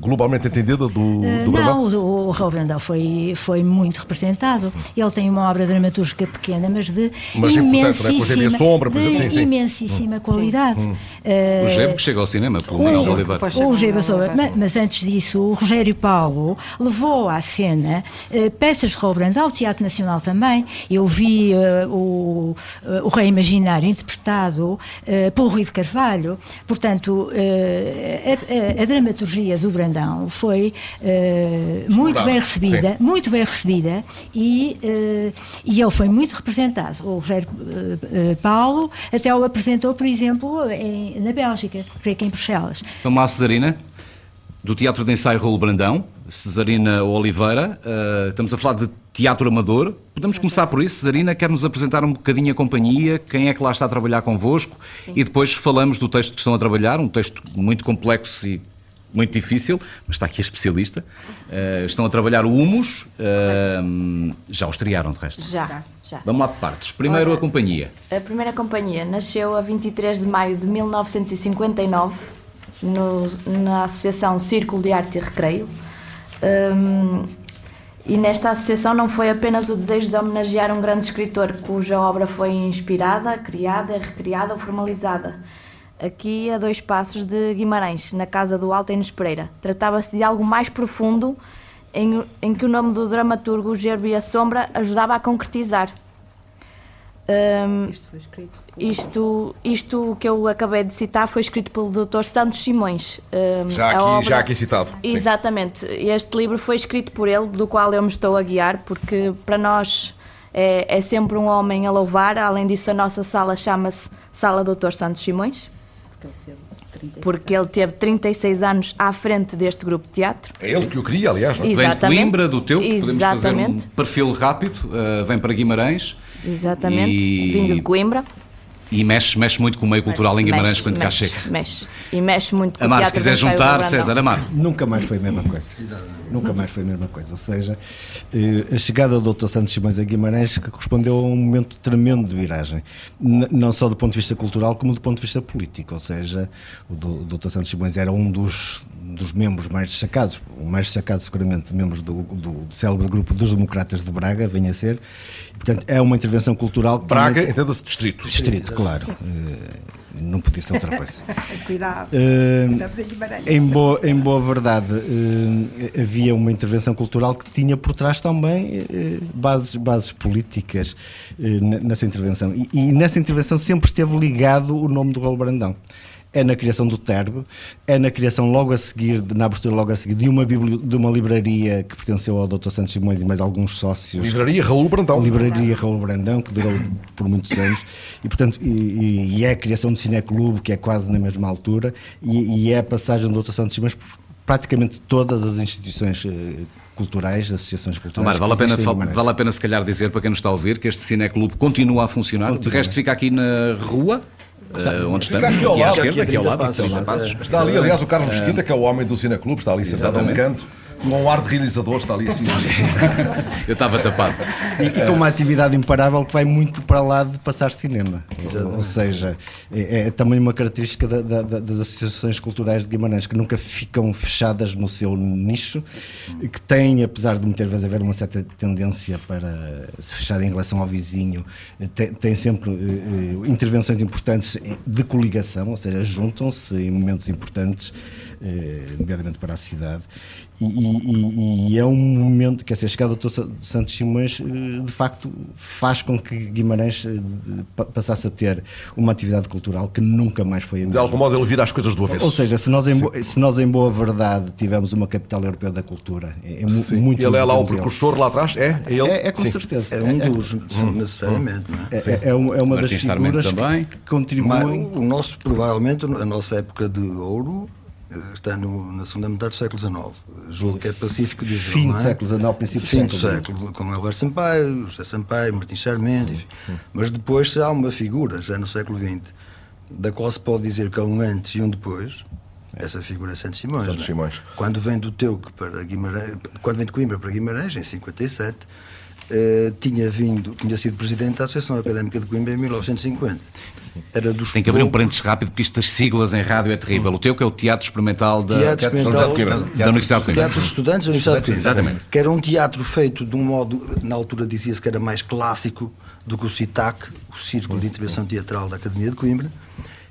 globalmente entendida do, do Brandão? Não, o, o Raul Brandão foi, foi muito representado ele tem uma obra dramatúrgica pequena, mas de mas imensíssima, né? sombra, por exemplo, sim, sim. imensíssima qualidade. Hum. Uh, o Gebo que chega ao cinema, pelo Manuel Oliveira. O Gebo, mas, mas antes disso, o Rogério Paulo levou à cena uh, peças de Raul Brandão, Teatro Nacional também. Eu vi uh, o, o Rei Imaginário interpretado pelo Rui de Carvalho. Portanto, a, a, a, dramaturgia do Brandão foi muito bem recebida, sim. muito bem recebida e e, uh, ele foi muito representado. O Rogério uh, Paulo até o apresentou, por exemplo, em, na Bélgica, creio que em Bruxelas. A Cesarina, do Teatro de Ensaio Rolo Brandão, Cesarina Oliveira, uh, estamos a falar de teatro amador. Podemos começar por isso. Cesarina, quer nos apresentar um bocadinho a companhia, quem é que lá está a trabalhar convosco Sim. e depois falamos do texto que estão a trabalhar, um texto muito complexo e muito difícil, mas está aqui a especialista. Uh, estão a trabalhar o humus, uh, já os triaram de resto? Já, já. Vamos lá de partes. Primeiro Ora, a companhia. A primeira companhia nasceu a 23 de maio de 1959 no, na Associação Círculo de Arte e Recreio. Um, e nesta associação não foi apenas o desejo de homenagear um grande escritor cuja obra foi inspirada, criada, recriada ou formalizada, aqui a dois passos de Guimarães, na casa do Altenes Pereira. Tratava-se de algo mais profundo, em, em, que o nome do dramaturgo Gerbo e a Sombra ajudava a concretizar. Um, isto foi escrito. Isto, isto que eu acabei de citar foi escrito pelo Dr. Santos Simões. Um, já, aqui, obra, já aqui citado. Exatamente. Sim. Este livro foi escrito por ele, do qual eu me estou a guiar, porque para nós é, é sempre um homem a louvar. Além disso, a nossa sala chama-se Sala Dr. Santos Simões. porque ele teve 36 anos à frente deste grupo de teatro. É ele que o queria, aliás. Não? é? Vem de. Coimbra, do teu, podemos fazer um Exatamente. perfil rápido, uh, vem para Guimarães Exatamente, E- vindo de Coimbra. e mexe, mexe muito com o meio cultural em Guimarães mexe, quando cá mexe, chega. mexe. E mexe muito com o Amaro, se teatro quiser juntar. César Amaro. Nunca mais foi a mesma coisa. Nunca mais foi a mesma coisa. Ou seja, eh, a chegada do Dr. Santos Simões a Guimarães que correspondeu a um momento tremendo de viragem. Não só do ponto de vista cultural, como do ponto de vista político. Ou seja, o o Dr. Santos Simões era um dos, dos membros mais destacados, o mais destacado seguramente, membros do, do célebre grupo dos Democratas de Braga, venha a ser. Portanto, é uma intervenção cultural que Braga, também- entenda-se distrito. Distrito, claro. Eh, não podia ser outra coisa. Cuidado. Eh, Estamos em Guimarães. em boa, em boa verdade, eh, havia uma intervenção cultural que tinha por trás também eh, bases, bases políticas nessa intervenção. E, e nessa intervenção sempre esteve ligado o nome do Raul Brandão. É na criação do Terbo, é na criação logo a seguir, na abertura logo a seguir, de uma, bibli- de uma livraria que pertenceu ao Dr. Santos Simões e mais alguns sócios. Livraria Raul Brandão. A Livraria Raul Brandão, que durou por muitos anos, e portanto, e, e- é a criação do Cineclube, que é quase na mesma altura, e, e é a passagem do Dr. Santos Simões por praticamente todas as instituições eh, culturais, associações culturais. Amaro, vale a, pena, vale a pena se calhar dizer para quem nos está a ouvir que este Cineclube continua a funcionar. De resto fica aqui na rua, eh, onde estamos, aqui ao à lado, esquerda, aqui ao 30 lado, passos, 30 passos. Está ali, aliás, o Carlos Mesquita, que é o homem do Cineclube, está ali sentado a um canto, com um ar de realizador, está ali assim. Eu estava tapado. E, e com uma atividade imparável que vai muito para lá de passar cinema. Ou, seja, é, é também uma característica da- da- da- das associações culturais de Guimarães, que nunca ficam fechadas no seu nicho, que têm, apesar de muitas vezes haver uma certa tendência para se fecharem em relação ao vizinho, eh, tem, tem sempre eh, eh, intervenções importantes de coligação, ou seja, juntam-se em momentos importantes, eh, nomeadamente para a cidade. E, e- e- é um momento, quer dizer, a chegada do Dr. Santos Simões, eh, de facto, faz com que Guimarães eh, pa- passasse a ter uma atividade cultural que nunca mais foi a De mesma. algum modo ele vira as coisas do avesso. Ou seja, se nós, em, se nós em boa verdade tivemos uma capital europeia da cultura, é, é Sim. muito ele é lá o precursor lá atrás? É? É ele? É, é com Sim. certeza. É um dos, necessariamente, é? é, é, é um- é uma das figuras também. que Mas contribuem. o nosso, provavelmente, a nossa época de ouro está no- na segunda metade do século XIX. Julgo que é pacífico dizer. Fim do é? século XIX, princípio do Fim do século século, com Alberto Sampaio, José Sampaio, Martim Sarmento, enfim. Mas depois há uma figura, já no século XX, da qual se pode dizer que há um antes e um depois. Essa figura é Santos Simões. Santos é? Simões. Quando vem do Teuque para Guimarães, quando vem de Coimbra para Guimarães, em 57, eh, tinha vindo, tinha sido presidente da Associação Académica de Coimbra em 1950. Era dos Tem que abrir um parênteses rápido, porque isto das siglas em rádio é terrível. O teu que é o Teatro Experimental da, Teatro Experimental de Coimbra. da Universidade de Coimbra. Teatro dos Estudantes da Universidade de Coimbra. Exatamente. Que era um teatro feito de um modo, na altura dizia-se que era mais clássico do que o CITAC, o Círculo de Intervenção Teatral da Academia de Coimbra.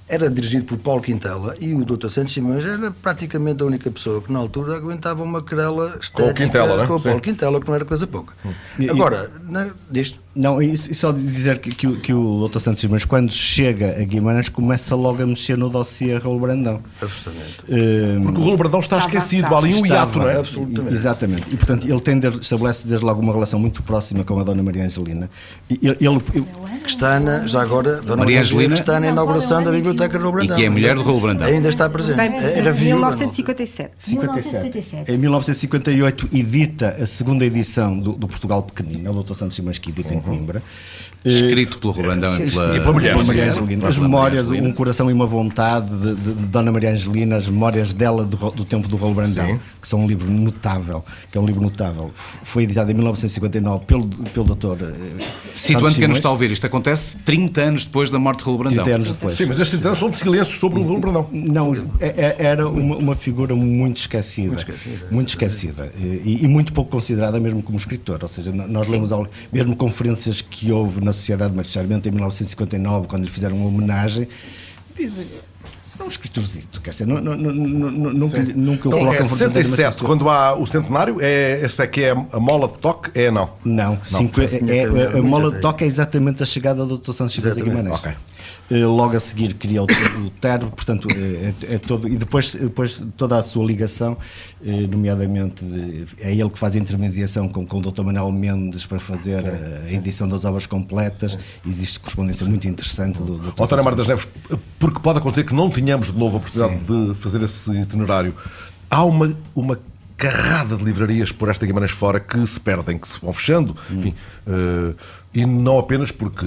Era dirigido por Paulo Quintela e o Dr. Santos Simões era praticamente a única pessoa que na altura aguentava uma querela estética Quintela, não é? com o Paulo Sim. Quintela, que não era coisa pouca. E- Agora, na, disto, Não, e, só dizer que, que, o- que o Dr. Santos Simões, quando chega a Guimarães, começa logo a mexer no dossiê Raul Brandão. absolutamente. Eh, Porque o Raul Brandão está Estava, esquecido, estava. há ali um hiato, não é? Absolutamente. Exatamente. E portanto ele tem de- estabelece desde logo uma relação muito próxima com a Dona Maria Angelina. E ele, ele- Que está na, já agora, Dona Maria Maria Angelina. que está na inauguração da Biblioteca do Brandão. E que é mulher de Raul Brandão. Ainda está presente. Era em viúva. 1957. 57. 1957. Em 1958 edita a segunda edição do, do Portugal Pequenino, é o Dr. Santos Simões que edita em Coimbra. Escrito pelo Raul Brandão e pela, pela Maria Angelina. As memórias, um coração e uma vontade de, de- de Dona Maria Angelina, as memórias dela do, do tempo do Raul Brandão, Sim. que são um livro notável, que é um livro notável. Foi editado em 1959 pelo, pelo doutor eh, Situando Santos quem nos está a ouvir, isto acontece 30 anos depois da morte de Raul Brandão. 30 anos depois. Sim, mas estes 30 anos são de silêncio sobre o Raul Brandão. Não, é- é- era uma, uma figura muito esquecida. Muito esquecida, Muito esquecida. E, e muito pouco considerada mesmo como escritor. Ou seja, nós lemos ao- mesmo conferências que houve na Sociedade Sarmento em 1959, quando lhe fizeram uma homenagem, dizem. É um escritorzito, quer dizer, nu- nu- nu- nunca, nunca o Então colocam é verdadeiramente 67, como- quando há o centenário, é, essa é que é a mola de toque? É não. Não, parece que tinha é- terminado a mola de toque é exatamente a chegada do Dr. Santos Exatamente. Guimarães. Ok. Eh, Logo a seguir cria o, o Tervo, portanto, eh, é, é todo. E depois, depois toda a sua ligação, eh, nomeadamente, de- é ele que faz a intermediação com, com o Dr. Manuel Mendes para fazer a, a edição das obras completas. Existe correspondência muito interessante do Dr. Ó, António Amaro das Neves, porque pode acontecer que não tenhamos de novo a oportunidade de fazer esse itinerário. Há uma, uma carrada de livrarias por esta Guimarães fora que se perdem, que se vão fechando, enfim, eh, e não apenas porque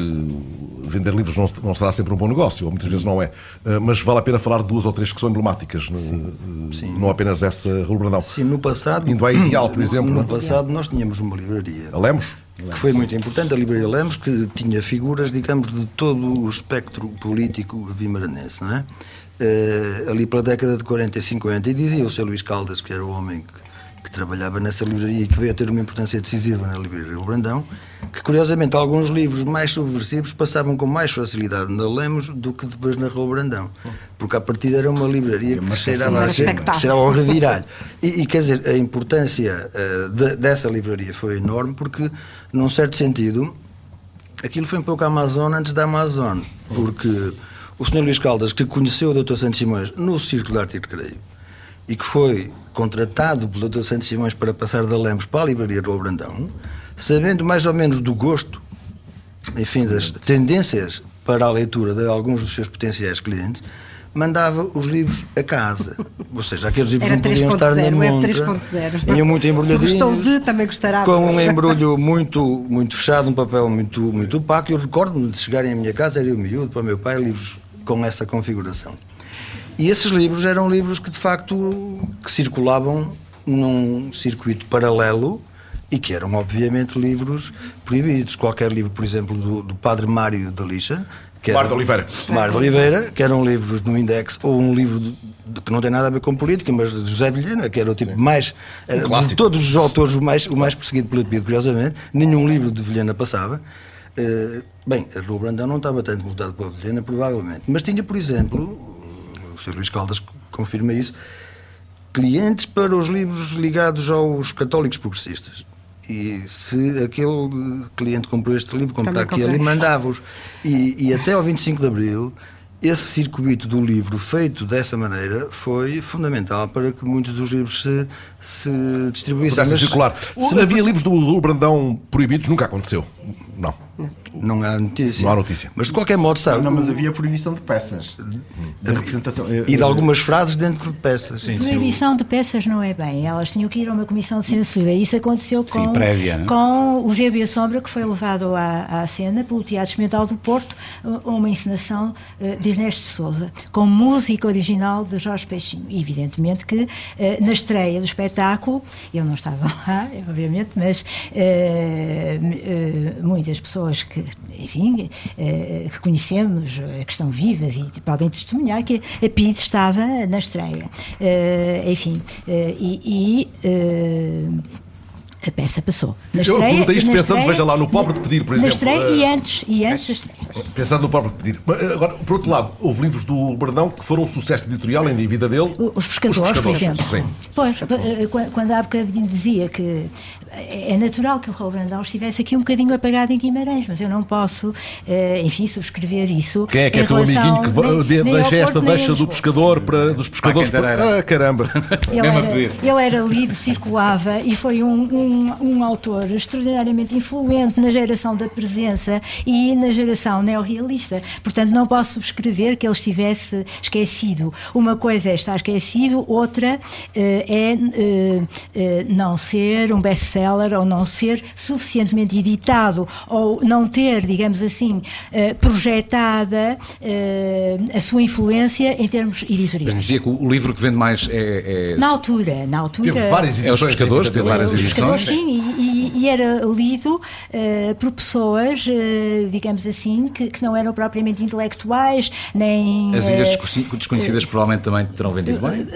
vender livros não, não será sempre um bom negócio, ou muitas vezes não é, eh, mas vale a pena falar de duas ou três que são emblemáticas, eh, não apenas essa Raul Brandão. Sim, no passado. Indo à Ideal, por exemplo, No não é? passado nós tínhamos uma livraria. A Lemos? que foi muito importante, a Livraria Lemos, que tinha figuras, digamos, de todo o espectro político vimaranense, não é? Eh, ali pela década de 40 e 50, e dizia o Sr. Luís Caldas, que era o homem que trabalhava nessa livraria e que veio a ter uma importância decisiva na Livraria do Brandão, que curiosamente alguns livros mais subversivos passavam com mais facilidade na Lemos do que depois na Rua Brandão, porque a partida era uma livraria que cheirava, a, ser- que cheirava ao reviralho. E, e, quer dizer, a importância eh, de- dessa livraria foi enorme porque, num certo sentido, aquilo foi um pouco a Amazon antes da Amazon, porque o Sr. Luís Caldas, que conheceu o Dr. Santos Simões no Círculo de Arte e Recreio, e que foi contratado pelo Dr. Santos Simões para passar da Lemos para a Livraria do Brandão, sabendo mais ou menos do gosto, enfim, das tendências para a leitura de alguns dos seus potenciais clientes, mandava os livros a casa. Ou seja, aqueles livros Era não podiam estar na 3.0, o montra. F3.0. Vinham muito Se embrulhadinhos gostou de, também gostará. com um embrulho muito, muito fechado, um papel muito, muito opaco. Eu recordo-me de chegarem à minha casa, era eu miúdo, para o meu pai, livros com essa configuração. E esses livros eram livros que, de facto, que circulavam num circuito paralelo e que eram, obviamente, livros proibidos. Qualquer livro, por exemplo, do, do padre Mário da Lixa... Que Mário de Oliveira. Mário de Oliveira, que eram livros no Index, ou um livro de- de- que não tem nada a ver com política, mas de José Vilhena, que era o tipo mais. Era, de clássico. todos os autores, o mais, o mais perseguido pelo PID, curiosamente, nenhum livro de Vilhena passava. Eh, bem, a Rua Brandão não estava tanto voltado para a Vilhena, provavelmente, mas tinha, por exemplo, o Sr. Luís Caldas confirma isso, clientes para os livros ligados aos católicos progressistas. E se aquele cliente comprou este livro, comprar aquele e mandava-os. E, e até ao 25 de Abril, esse circuito do livro feito dessa maneira foi fundamental para que muitos dos livros se, se distribuíssem. Mas circular. se- Havia livros do Raul Brandão proibidos? Nunca aconteceu. Não. não há notícia. Não há notícia. Mas de qualquer modo, sabe. Não, mas havia proibição de peças. De representação. E de algumas frases dentro de peças. Proibição de peças não é bem, elas tinham que ir a uma comissão de censura. Isso aconteceu com, Sim, prévia, né? com o GB Sombra, que foi levado à, à cena pelo Teatro Experimental do Porto, a uma encenação eh, de Ernesto de Souza, com música original de Jorge Peixinho. E, evidentemente que eh, na estreia do espetáculo, eu não estava lá, obviamente, mas eh, muitas pessoas que, enfim, eh, que conhecemos, eh, que estão vivas e podem testemunhar que a PID estava na estreia. Eh, enfim, e. e, a peça passou. Na Eu perguntei isto na pensando, veja lá, no Pobre de Pedir, por na exemplo, estreia e eh, antes, e antes da estreia. Pensando no próprio pedir. Mas, eh, Agora, por outro lado, houve livros do Brandão que foram um sucesso editorial em vida dele. Os pescadores, Os por pescadores, exemplo. sim. Pois, eh, qu- quando há bocadinho dizia que é natural que o Raul Brandão estivesse aqui um bocadinho apagado em Guimarães, mas eu não posso, enfim, subscrever isso. Quem é que é teu amiguinho que nem- de- nem deixa esta deixa do pescador para dos pescadores para... Ah, caramba! Ele era, era lido, circulava e foi um, um, um autor extraordinariamente influente na geração da presença e na geração neorrealista. Portanto, não posso subscrever que ele estivesse esquecido. Uma coisa é estar esquecido, outra eh, é eh, eh, não ser um best-seller ou não ser suficientemente editado ou não ter, digamos assim, projetada a sua influência em termos Mas editoriais. dizia que o livro que vende mais é. é- Na altura, na altura. Teve várias É os edições. pescadores, teve várias edições. Sim, e, e- e era lido eh, por pessoas, eh, digamos assim, que, que não eram propriamente intelectuais, nem. As ilhas desconheci- desconhecidas provavelmente também terão vendido bem.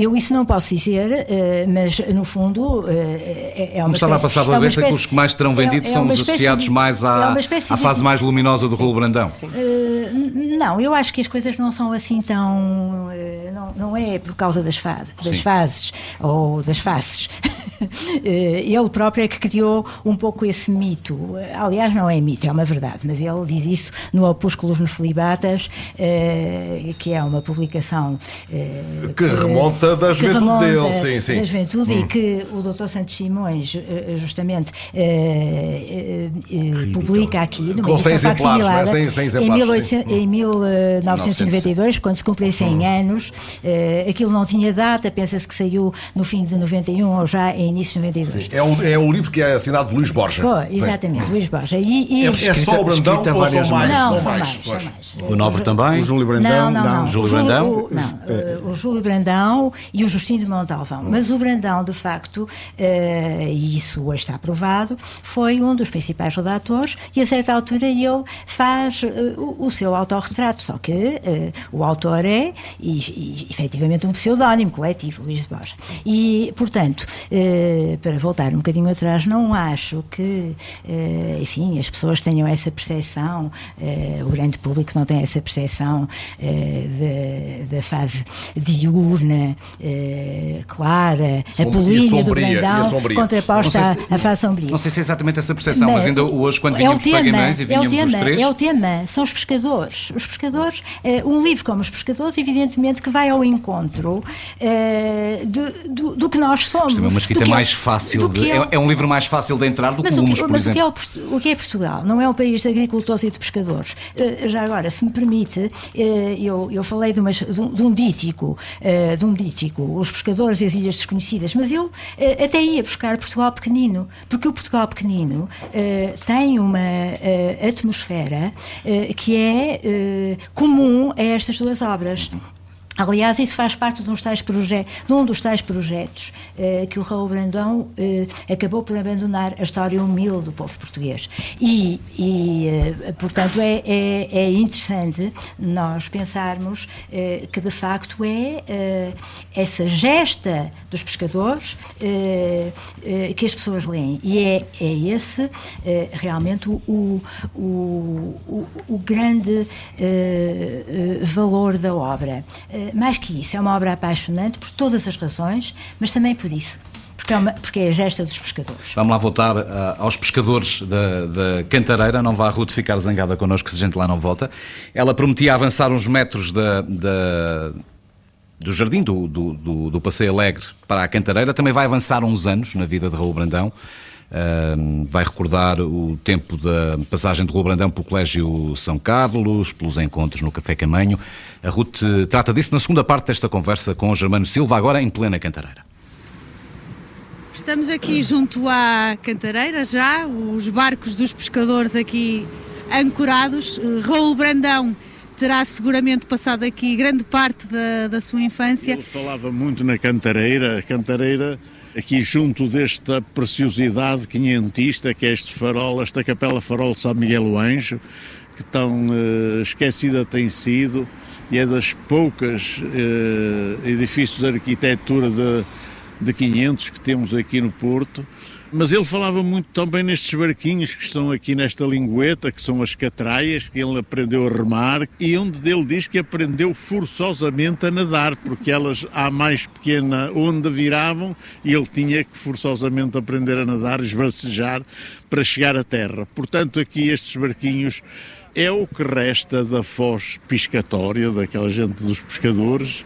Eu isso não posso dizer, mas no fundo é é uma Como estava a passar é pela uma cabeça que os que mais terão é- vendido é são os associados de- mais é à, espécie à de- fase mais luminosa do Raul Brandão. N- não, eu acho que as coisas não são assim tão. não, não é por causa das, fases, das fases ou das faces. Eh, ele próprio é que criou um pouco esse mito. Aliás, não é mito, é uma verdade, mas ele diz isso no Opúsculos nos Filibatas, eh, que é uma publicação eh, Que remonta da que juventude remonta dele, sim, sim. Da juventude e que o Dr. Santos Simões, eh, justamente, eh, eh, eh, publica aqui numa Com 100 edição é? facsimilada 100 100 em, exemplares, 1800 sim. em 1992, quando se cumprem 100 anos. eh, aquilo não tinha data, pensa-se que saiu no fim de 91 ou já em início de 92. É um, é um livro que é assinado de Luís Borja. Pô, exatamente, Luís Borja. E, e- É, é só o Brandão escrita ou várias são mais? não, São mais, mais, são mais. O Nobre também? O Júlio Brandão, não, não, não. Júlio O Júlio- Brandão? o- não, eh, o Júlio Brandão e o Justino de Montalvão. Mas o Brandão, de facto, eh, e isso hoje está provado, foi um dos principais redatores e a certa altura ele faz eh, o, o seu autorretrato, só que eh, o autor é, e, e, efetivamente, um pseudónimo coletivo, Luís de Borja. E, portanto, para voltar um bocadinho atrás, não acho que, eh, enfim, as pessoas tenham essa percepção, eh, o grande público não tem essa percepção eh, da, da fase diurna, clara, Sombria- apolínea do a sombria. contraposta à, fase sombria. Não sei se é exatamente essa percepção, mas, ainda hoje, quando é o vínhamos para tema, Guimarães e é o vínhamos tema, os três. É o tema, são os pescadores. Os pescadores, um livro como os pescadores, evidentemente que vai ao encontro de- do, do que nós somos. Isto é uma do escrita é- mais fácil, do que é, é um livro mais fácil de entrar do que mas o o Lumos, que, por mas o que, exemplo. é o, o que é Portugal? Não é um país de agricultores e de pescadores. Eh, já agora, se me permite, eh, eu, eu falei de, umas- de um, de um dítico, eh, de um dítico, os pescadores e as ilhas desconhecidas, mas eu até ia buscar Portugal pequenino, porque o Portugal pequenino tem uma atmosfera que é comum a estas duas obras. Aliás, isso faz parte de, de um dos tais projetos eh, que o Raul Brandão eh, acabou por abandonar a história humilde do povo português. E, e, eh, portanto, é, é- é interessante nós pensarmos eh, que, de facto, é eh, essa gesta dos pescadores eh, que as pessoas leem. E é, é esse realmente o, o, o, o- grande valor da obra. Eh, mais que isso, é uma obra apaixonante por todas as razões, mas também por isso. Porque é, uma, porque é a gesta dos pescadores. Vamos lá voltar ah, aos pescadores da, da Cantareira. Não vá a Ruth ficar zangada connosco se a gente lá não volta. Ela prometia avançar uns metros da, da- do jardim do, do, do, do Passeio Alegre para a Cantareira. Também vai avançar uns anos na vida de Raul Brandão. Vai recordar o tempo da passagem de Raul Brandão pelo Colégio São Carlos, pelos encontros no Café Camanho. A Ruth eh, trata disso na segunda parte desta conversa com o Germano Silva, agora em plena Cantareira. Estamos aqui junto à cantareira já, os barcos dos pescadores aqui ancorados. Eh, Raul Brandão terá seguramente passado aqui grande parte da, da sua infância. Ele falava muito na cantareira, a cantareira aqui junto desta preciosidade quinhentista que é este farol, esta capela farol de São Miguel o Anjo, que tão eh, esquecida tem sido e é das poucas eh, edifícios de arquitetura de, de 500 que temos aqui no Porto. Mas ele falava muito também nestes barquinhos que estão aqui nesta lingueta, que são as catraias, que ele aprendeu a remar, e onde ele diz que aprendeu forçosamente a nadar, porque elas, à mais pequena onda, viravam e ele tinha que forçosamente aprender a nadar, esbracejar, para chegar à terra. Portanto, aqui estes barquinhos é o que resta da foz piscatória, daquela gente dos pescadores,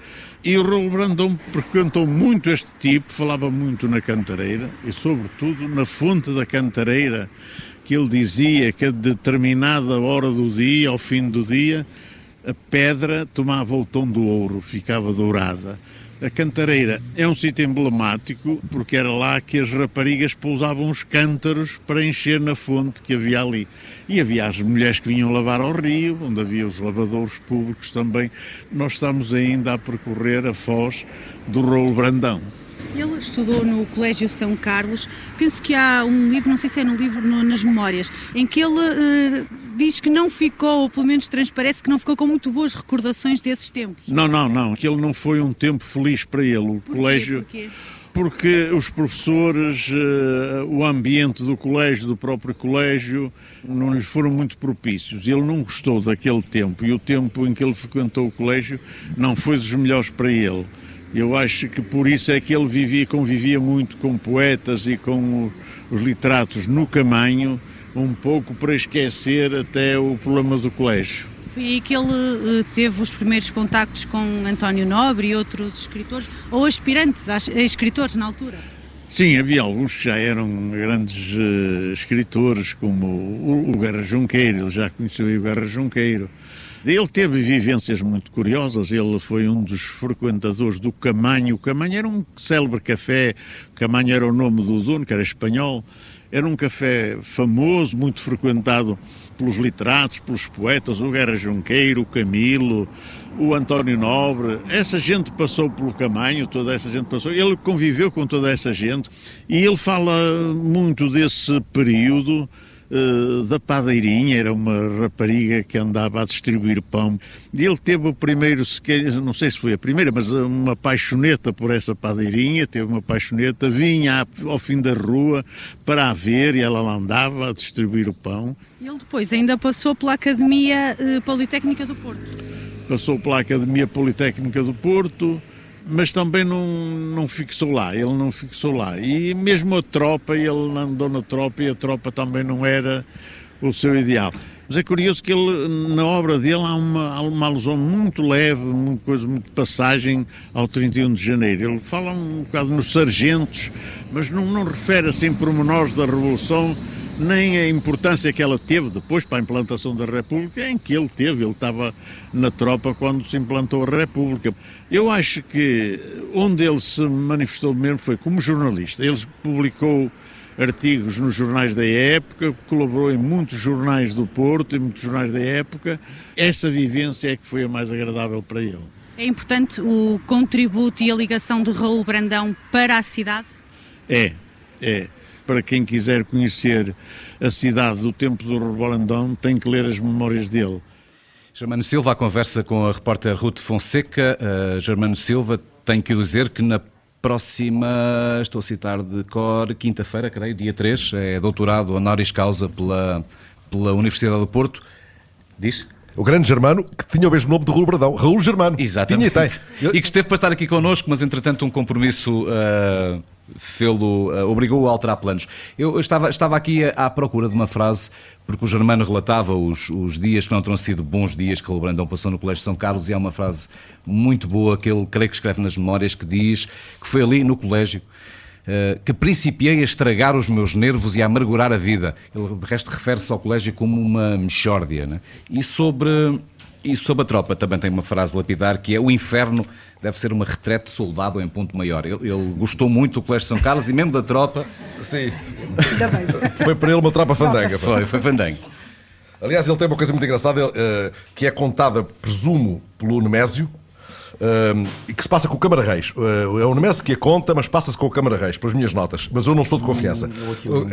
e o Raul Brandão frequentou muito este tipo, falava muito na cantareira e, sobretudo, na fonte da cantareira, que ele dizia que a determinada hora do dia, ao fim do dia, a pedra tomava o tom do ouro, ficava dourada. A cantareira é um sítio emblemático porque era lá que as raparigas pousavam os cântaros para encher na fonte que havia ali. E havia as mulheres que vinham lavar ao rio, onde havia os lavadores públicos também. Nós estamos ainda a percorrer a foz do Rolo Brandão. Ele estudou no Colégio São Carlos. Penso que há um livro, não sei se é no livro, no- nas memórias, em que ele eh, diz que não ficou, ou pelo menos transparece que não ficou com muito boas recordações desses tempos. Não, não, não, que ele não foi um tempo feliz para ele. O Porquê? colégio. Porquê? porque os professores, eh, o ambiente do colégio, do próprio colégio, não lhes foram muito propícios. Ele não gostou daquele tempo e o tempo em que ele frequentou o colégio não foi dos melhores para ele. Eu acho que por isso é que ele vivia, convivia muito com poetas e com os literatos no caminho, um pouco para esquecer até o problema do colégio. Foi aí que ele eh, teve os primeiros contactos com António Nobre e outros escritores, ou aspirantes a escritores na altura. Sim, havia alguns que já eram grandes eh, escritores, como o, o Guerra Junqueiro, ele já conheceu o Guerra Junqueiro. Ele teve vivências muito curiosas, ele foi um dos frequentadores do Camanho. O Camanho era um célebre café, o Camanho era o nome do dono, que era espanhol. Era um café famoso, muito frequentado pelos literatos, pelos poetas, o Guerra Junqueiro, o Camilo, o António Nobre. Essa gente passou pelo Camanho, toda essa gente passou. Ele conviveu com toda essa gente e ele fala muito desse período eh, da padeirinha, era uma rapariga que andava a distribuir pão. E ele teve o primeiro, não sei se foi a primeira, mas uma paixoneta por essa padeirinha, teve uma paixoneta, vinha ao fim da rua para a ver e ela lá andava a distribuir o pão. Ele depois ainda passou pela Academia eh, Politécnica do Porto. Passou pela Academia Politécnica do Porto, mas também não, não fixou lá, ele não fixou lá. E mesmo a tropa, ele andou na tropa e a tropa também não era o seu ideal. Mas é curioso que ele, na obra dele há uma, há uma alusão muito leve, uma coisa muito passagem ao 31 de janeiro. Ele fala um bocado nos sargentos, mas não, não refere assim pormenores da Revolução, nem a importância que ela teve depois para a implantação da República, em que ele teve, ele estava na tropa quando se implantou a República. Eu acho que onde ele se manifestou mesmo foi como jornalista. Ele publicou artigos nos jornais da época, colaborou em muitos jornais do Porto, em muitos jornais da época. Essa vivência é que foi a mais agradável para ele. É importante o contributo e a ligação de Raul Brandão para a cidade? É, é. Para quem quiser conhecer a cidade do tempo do Rolandão, tem que ler as memórias dele. Germano Silva, a conversa com a repórter Ruth Fonseca. Uh, Germano Silva, tenho que dizer que na próxima, estou a citar de cor, quinta-feira, creio, dia 3, é doutorado honoris causa pela, pela Universidade do Porto. Diz? O grande germano que tinha o mesmo nome de Raul Bradão, Raul Germano. Exatamente. Tinha e tem. E que esteve para estar aqui connosco, mas entretanto um compromisso uh, fê-lo, uh, obrigou-o a alterar planos. Eu, estava, estava aqui à, à procura de uma frase, porque o Germano relatava os, os dias que não terão sido bons dias que o Brandão passou no Colégio de São Carlos, e há uma frase muito boa que ele creio que escreve nas memórias que diz que foi ali no colégio que principiei a estragar os meus nervos e a amargurar a vida. Ele de resto refere-se ao colégio como uma mexórdia. Né? E sobre e sobre a tropa também tem uma frase lapidar que é o inferno deve ser uma retrete de soldado em ponto maior. Ele, ele gostou muito do Colégio de São Carlos e mesmo da tropa. Sim. Foi para ele uma tropa fandanga. Foi, foi fandango. Aliás, ele tem uma coisa muito engraçada uh, que é contada, presumo, pelo Nemésio. Uh, e que se passa com o Câmara Reis. Uh, é o Nemésio que a conta, mas passa-se com o Câmara Reis, pelas minhas notas. Mas eu não estou de confiança.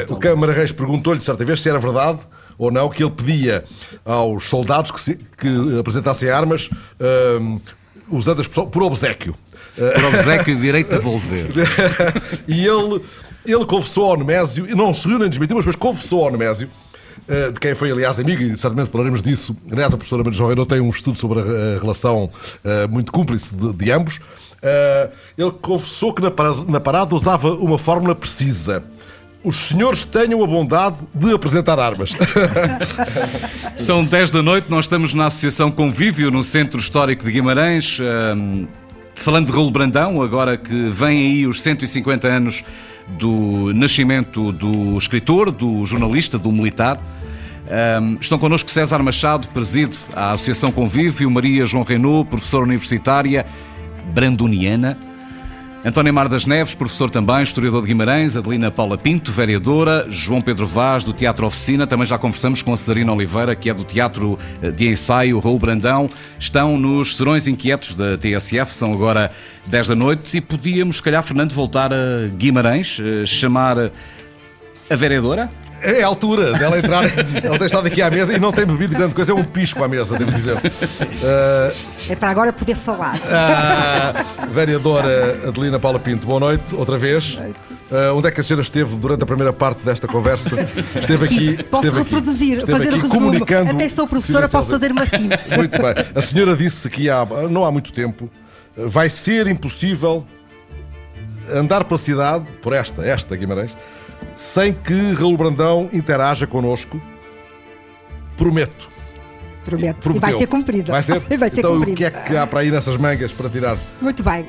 o, o Câmara Reis perguntou-lhe certa vez se era verdade ou não que ele pedia aos soldados que, se, que apresentassem armas uh, usando por obsequio. Por obsequio, direito a devolver. e ele, ele confessou ao Nemésio, e não se riu nem desmentiu, mas depois confessou ao Nemésio, uh, de quem foi, aliás, amigo, e certamente falaremos disso. Aliás, a professora Maria João Reino tem um estudo sobre a, relação uh, muito cúmplice de, de ambos. Uh, ele confessou que na, na parada usava uma fórmula precisa os senhores tenham a bondade de apresentar armas. São 10 da noite, nós estamos na Associação Convívio, no Centro Histórico de Guimarães. Um, falando de Raul Brandão, agora que vem aí os 150 anos do nascimento do escritor, do jornalista, do militar. Um, estão connosco César Machado, preside a Associação Convívio, Maria João Renault, professora universitária brandoniana. António Mar das Neves, professor também, historiador de Guimarães, Adelina Paula Pinto, vereadora, João Pedro Vaz, do Teatro Oficina, também já conversamos com a Cesarina Oliveira, que é do Teatro de Ensaio, Raul Brandão, estão nos Serões Inquietos da TSF, são agora 10 da noite, e podíamos, se calhar, Fernando, voltar a Guimarães, chamar a vereadora? É a altura dela entrar. Ela tem estado aqui à mesa e não tem bebido grande coisa. É um pisco à mesa, devo dizer. Ah, É para agora poder falar. a vereadora Adelina Paula Pinto, boa noite, outra vez. Ah, onde é que a senhora esteve durante a primeira parte desta conversa? Esteve aqui. Posso esteve aqui, reproduzir, esteve fazer o aqui resumo. comunicando Até sou professora, posso fazer uma síntese. Muito bem. A senhora disse que há, não há muito tempo vai ser impossível andar pela cidade, por esta, esta Guimarães, sem que Raul Brandão interaja connosco. Prometo. Prometo. E Prometeu. vai ser cumprida. Vai ser? vai ser então, cumprida. o que é que há para aí nessas mangas para tirar? Muito bem.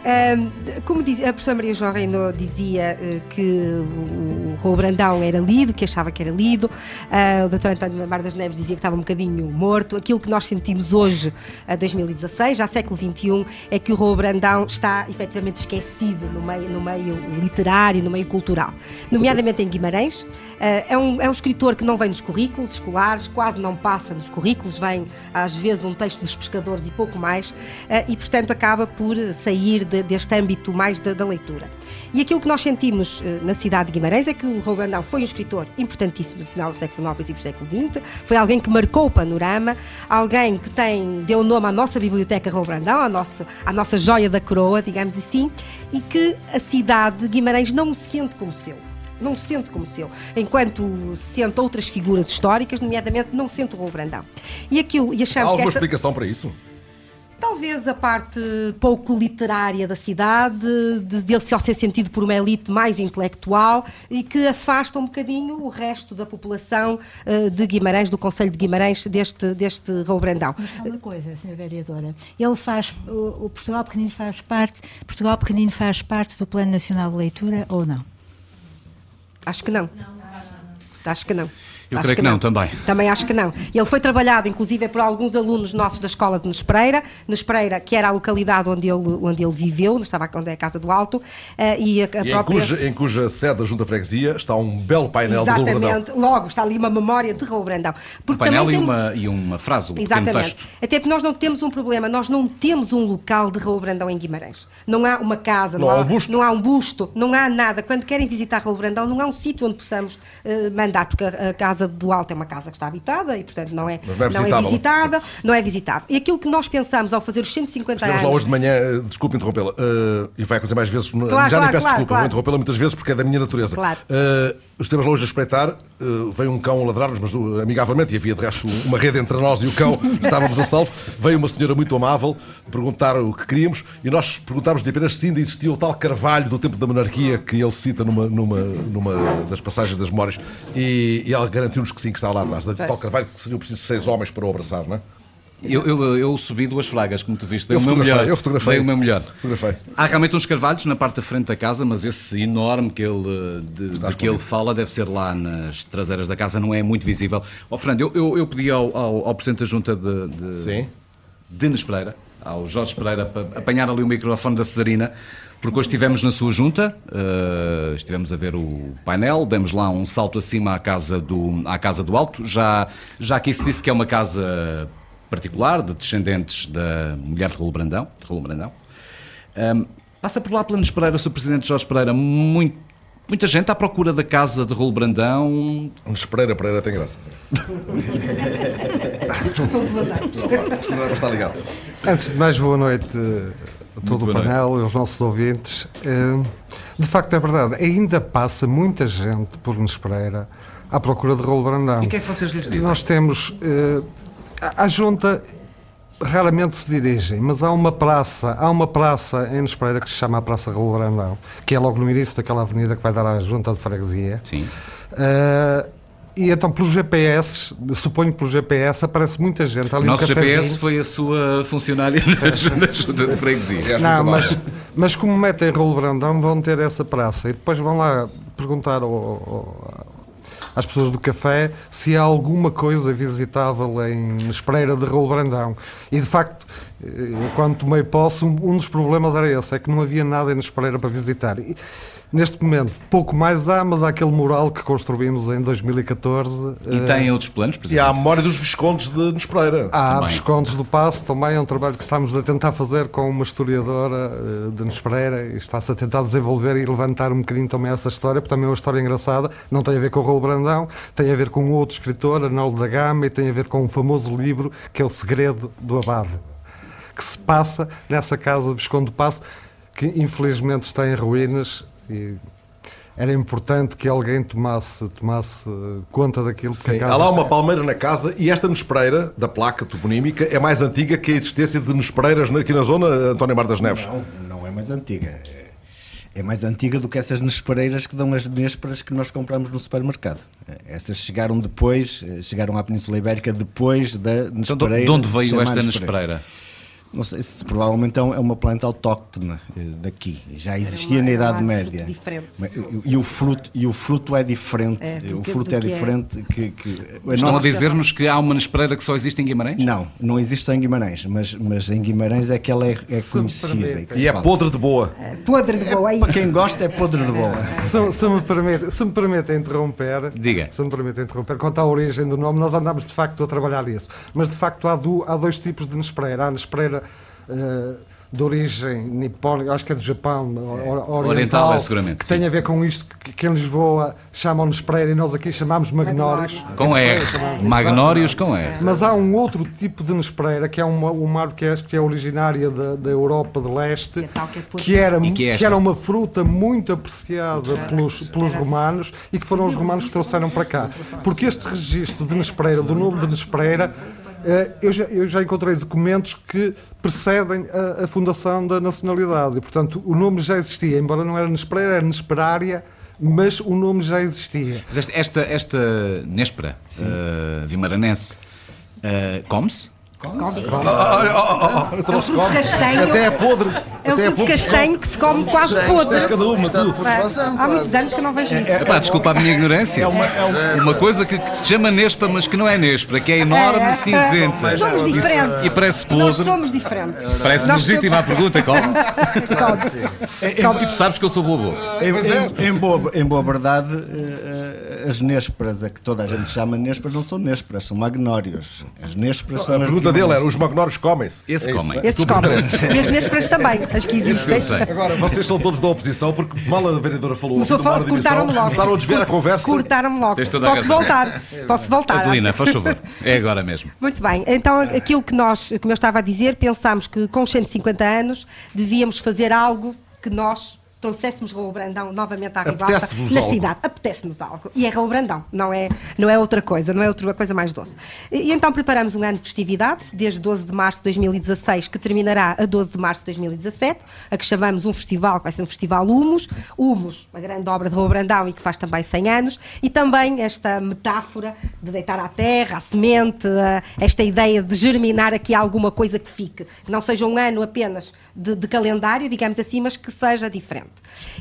Como a professora Maria João Reino dizia eh, que o, Raul Brandão era lido, que achava que era lido, Ah, o Dr. António Mar das Neves dizia que estava um bocadinho morto. Aquilo que nós sentimos hoje, a 2016, já século XXI, é que o Raul Brandão está efetivamente esquecido no meio, no meio literário, no meio cultural, nomeadamente em Guimarães. Ah, é, um, é um escritor que não vem nos currículos escolares, quase não passa nos currículos, vem às vezes um texto dos pescadores e pouco mais, ah, e portanto acaba por sair de- deste âmbito mais da, da leitura. E aquilo que nós sentimos eh, na cidade de Guimarães é que o Raul foi um escritor importantíssimo do final do século XIX e do século XX, foi alguém que marcou o panorama, alguém que tem, deu nome à nossa biblioteca Raul à nossa, à nossa joia da coroa, digamos assim, e que a cidade de Guimarães não o sente como seu não sente como seu, enquanto sente outras figuras históricas, nomeadamente não sente o Raul Brandão. E aquilo, e Há achamos que alguma esta, explicação para isso? talvez a parte pouco literária da cidade, de, dele só ser sentido por uma elite mais intelectual e que afasta um bocadinho o resto da população eh, de Guimarães, do Conselho de Guimarães, deste, deste Raul Brandão. Mas há uma coisa, Sra. Vereadora. Ele faz, o, o Portugal Pequenino faz parte, Portugal Pequenino faz parte do Plano Nacional de Leitura ou não? Acho que não. Acho que não. Eu Acho creio que não, também. Também acho que não. Ele foi trabalhado, inclusive, por alguns alunos nossos da escola de Nespreira, Nespreira, que era a localidade onde ele, onde ele viveu, onde estava onde é a Casa do Alto, eh, e a, a E em própria... cuja, em cuja sede da Junta de Freguesia está um belo painel de Raul Brandão. Exatamente, logo está ali uma memória de Raul Brandão. Um Porque painel também e temos- uma, e uma frase, um Exatamente. texto. Até porque nós não temos um problema, nós não temos um local de Raul Brandão em Guimarães. Não há uma casa, não, Não há um busto. não há um busto, não há nada. Quando querem visitar Raul Brandão, não há um sítio onde possamos eh, mandar, porque a, a Casa do Alto é uma casa que está habitada e, portanto, não é, Mas não é visitável. visitável, não é visitável. E aquilo que nós pensamos ao fazer os 150 Estivemos anos... lá hoje de manhã, eh, desculpe interrompê-la, eh, e vai acontecer mais vezes, Claro, já nem claro, peço claro, desculpa, claro. vou interrompê-la muitas vezes porque é da minha natureza. Claro. Eh, estivemos lá hoje a espreitar, eh, veio um cão ladrar-nos, mas uh, amigavelmente, e havia de resto uma rede entre nós e o cão, estávamos a salvo. Veio uma senhora muito amável perguntar o que queríamos e nós perguntámos-lhe apenas se ainda existia o tal Carvalho do tempo da monarquia que ele cita numa, numa, numa das passagens das memórias e, e ela garantiu-nos que sim, que estava lá atrás. O tal Carvalho que seriam preciso seis homens para o abraçar, não é? Eu, eu, eu subi duas fragas, como tu viste. Dei Eu o meu melhor. eu fotografei. Dei o meu melhor. Fotografei. Há realmente uns carvalhos na parte da frente da casa, mas esse enorme que ele, de, de que ele fala deve ser lá nas traseiras da casa, não é muito visível. Ó Fernando, eu, eu, eu pedi ao, ao, ao Presidente da Junta de, de, Sim. de Nes Pereira, ao Jorge Pereira, para apanhar ali o microfone da Cesarina, porque hoje estivemos na sua junta, eh, estivemos a ver o painel, demos lá um salto acima à casa do, à casa do Alto. Já, já aqui se disse que é uma casa particular, de descendentes da mulher de Raul Brandão. De Raul Brandão. Ahm, passa por lá pela Nes Pereira, o Sr. Presidente Jorge Pereira, muito, muita gente à procura da casa de Raul Brandão. Nos Pereira, Pereira tem graça. Isto não é estar ligado. Antes de mais, boa noite todo o painel e aos nossos ouvintes. Eh, De facto, é verdade, ainda passa muita gente por Nes Pereira à procura de Raul Brandão. E o que é que vocês lhes dizem? Nós temos. eh, a- junta raramente se dirigem, mas há uma praça, há uma praça em Nes Pereira que se chama a Praça Raul Brandão, que é logo no início daquela avenida que vai dar à junta de freguesia. Sim. Eh, e então, pelos GPS, suponho que pelo GPS, aparece muita gente ali no nosso GPS foi a sua funcionária na junta- junta de freguesia. Não, mas, mas como metem Raul Brandão, vão ter essa praça e depois vão lá perguntar ao- ao- às pessoas do café se há alguma coisa visitável em Espreira de Raul Brandão. E de facto, eh, tomei posse, um um dos problemas era esse, é que não havia nada em Espreira para visitar. E, neste momento, pouco mais há, mas há aquele mural que construímos em 2014. E eh, tem outros planos, E há a memória dos Viscondes de Nos Pereira. Há Também. Viscondes do Passo, também é um trabalho que estamos a tentar fazer com uma historiadora eh, de Nos Pereira e está-se a tentar desenvolver e levantar um bocadinho também essa história, porque também é uma história engraçada, não tem a ver com o Raul Brandão, Brandão, tem a ver com outro escritor, Arnaldo da Gama, e tem a ver com um famoso livro que é O Segredo do Abade, que se passa nessa casa de Visconde do Passo, que infelizmente está em ruínas e era importante que alguém tomasse, tomasse eh, conta daquilo. porque Sim, a casa há lá está- uma palmeira na casa e esta Nespereira, da placa toponímica, é mais antiga que a existência de Nespereiras aqui na zona, António Mar das Neves. Não, não é mais antiga. É, é mais antiga do que essas nespereiras que dão as nésperas que nós compramos no supermercado. É, Essas chegaram depois, eh, chegaram à Península Ibérica depois da Então, nespereira. de onde veio esta nespereira. nespereira? Não sei se provavelmente é é uma planta autóctone eh, daqui. Já existia na era Idade Média. fruto diferente. Mas, e, e o fruto, e o fruto é diferente. É, do o fruto é que é. diferente. diferente que, que a Estão nossa- a dizer-nos que há uma nespereira que só existe em Guimarães? Não, não existe em Guimarães, mas, mas em Guimarães é que ela é, é conhecida. que se E é podre de boa. Podre de boa aí. Para quem gosta é podre de boa. Se, se me permite, se me permite interromper, Diga. se me permite interromper, quanto à origem do nome, nós andamos de facto a trabalhar isso. Mas de facto há, do- há dois tipos de nespreira. Há a nespreira eh, de origem nipónica, acho que é do Japão, or- oriental, Oriental, é, seguramente, que tem a ver com isto que, que em Lisboa chamam nespreira e nós aqui chamamos magnórios. Com R. Magnórios com R. Mas há um outro tipo de nespreira, que é uma, uma árvore que é, que é originária da, da Europa de Leste, é que é era, que é que era uma fruta muito apreciada pelos, pelos romanos e que foram os romanos que trouxeram para cá. Porque este registro de Nespreira, do nome de Nespreira, eh, eu já, eu já encontrei documentos que precedem a, a fundação da nacionalidade. E, portanto, o nome já existia, embora não era Nespreira, era Nesperária, mas o nome já existia. Mas Esta, esta, esta néspera uh, vimaranense uh, come-se? Ah, ah, ah, ah, então É um fruto come. castanho. Até é podre. É um fruto podre. castanho que se come quase podre. Tens cada uma, tu. Há muitos anos que eu não vejo isso. Epá, desculpa a minha ignorância. uma, coisa que, que se chama nespa, mas que não é néspera, que é enorme, É, é. cinzenta. Somos E- diferentes. E parece Nós podre. somos diferentes. Parece Nós legítima a pergunta, come-se? Come-se. E tu sabes que eu sou bobo. Em, em- em boa, em boa verdade, eh, as nésperas, a que toda a gente chama nésperas, não são nésperas, são magnórios. As nésperas são A as pergunta de dele era: os magnórios comem-se? Esse É isso, comem. não é? Esses comem. E as nésperas também, as que existem. Agora, vocês são todos da oposição porque mal a vereadora falou Começou a falar, cortaram-me logo. começaram a desviar a conversa. Cortaram-me logo. Posso voltar. Posso voltar. Adelina, faz favor. É agora mesmo. Muito bem, então aquilo que nós, como eu estava a dizer, pensámos que com os 150 anos devíamos fazer algo que nós trouxéssemos Raul Brandão novamente à ribalta na algo. cidade. Apetece-nos algo. E é Raul Brandão, não é, não é outra coisa, não é outra coisa mais doce. E, e então preparamos um ano de festividades, desde 12 de março de 2016, que terminará a 12 de março de 2017, a que chamamos um festival, que vai ser um festival Humus. Humus, uma grande obra de Raul Brandão e que faz também 100 anos. E também esta metáfora de deitar à terra, à semente, a- esta ideia de germinar aqui alguma coisa que fique. Que não seja um ano apenas de, de calendário, digamos assim, mas que seja diferente.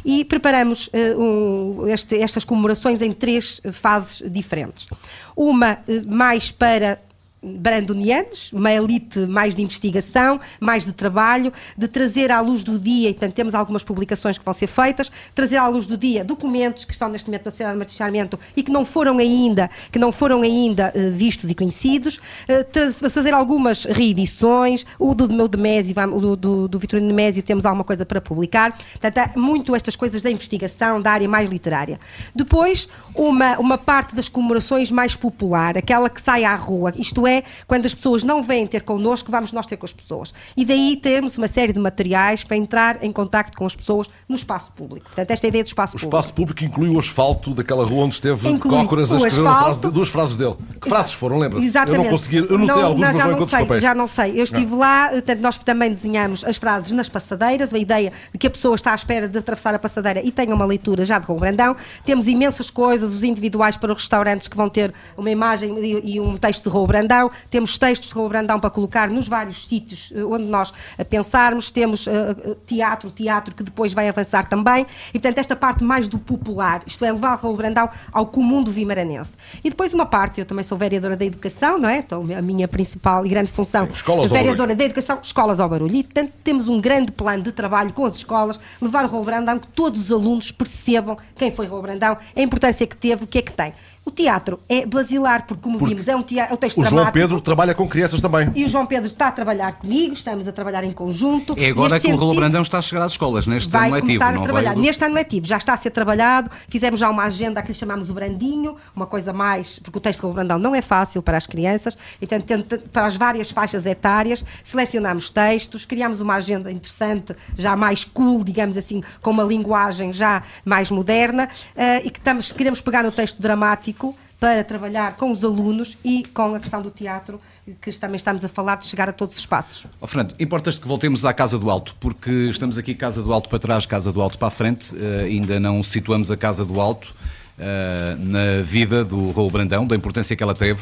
E preparamos eh, um- este- estas comemorações em três eh, fases diferentes. Uma eh, mais para brandonianos, uma elite mais de investigação, mais de trabalho, de trazer à luz do dia, e portanto temos algumas publicações que vão ser feitas, trazer à luz do dia documentos que estão neste momento na Sociedade de Martichamento e que não foram ainda, que não foram ainda eh, vistos e conhecidos, eh, fazer algumas reedições, o do meu Demésio, do, do, do Vitorino Demésio temos alguma coisa para publicar, portanto há muito estas coisas da investigação, da área mais literária. Depois, uma, uma parte das comemorações mais popular, aquela que sai à rua, isto é, quando as pessoas não vêm ter connosco, vamos nós ter com as pessoas. E daí termos uma série de materiais para entrar em contacto com as pessoas no espaço público. Portanto, esta é a ideia do espaço O público. espaço público inclui o asfalto daquela rua onde esteve Inclui Cócoras a o escrever frase, duas frases dele. Que frases foram, lembra-se? Exatamente. Eu não consegui, eu notei alguns, mas já não não sei, papéis. já não sei. Eu estive lá, portanto, nós também desenhamos as frases nas passadeiras, a ideia de que a pessoa está à espera de atravessar a passadeira e tenha uma leitura já de Raul Brandão. Temos imensas coisas, os individuais para os restaurantes que vão ter uma imagem e, um texto de Raul Brandão. Temos textos de Raul Brandão para colocar nos vários sítios eh, onde nós eh, pensarmos. Temos eh, teatro, teatro que depois vai avançar também. E, portanto, esta parte mais do popular, isto é, levar Raul Brandão ao comum do vimaranense. E depois uma parte, eu também sou vereadora da educação, não é? Então, a minha principal e grande função, escolas ao vereadora da educação, escolas ao barulho. E, portanto, temos um grande plano de trabalho com as escolas, levar o Raul Brandão, que todos os alunos percebam quem foi Raul Brandão, a importância que teve, o que é que tem. O teatro é basilar, porque, como Porque vimos, é um, teatro, é um texto O João dramático. Pedro trabalha com crianças também. E o João Pedro está a trabalhar comigo, estamos a trabalhar em conjunto. É agora que o sentido, Brandão está a chegar às escolas, neste vai ano letivo. começar a não trabalhar. vai... Neste ano letivo já está a ser trabalhado, fizemos já uma agenda que lhe chamamos o Brandinho, uma coisa mais, porque o texto do Brandão não é fácil para as crianças, e portanto, tenta- para as várias faixas etárias, selecionamos textos, criamos uma agenda interessante, já mais cool, digamos assim, com uma linguagem já mais moderna, eh, e que estamos, queremos pegar no texto dramático para trabalhar com os alunos e com a questão do teatro, que também estamos a falar de chegar a todos os espaços. Oh, Fernando, importas que voltemos à Casa do Alto, porque estamos aqui Casa do Alto para trás, Casa do Alto para a frente, eh, ainda não situamos a Casa do Alto eh, na vida do Raul Brandão, da importância que ela teve.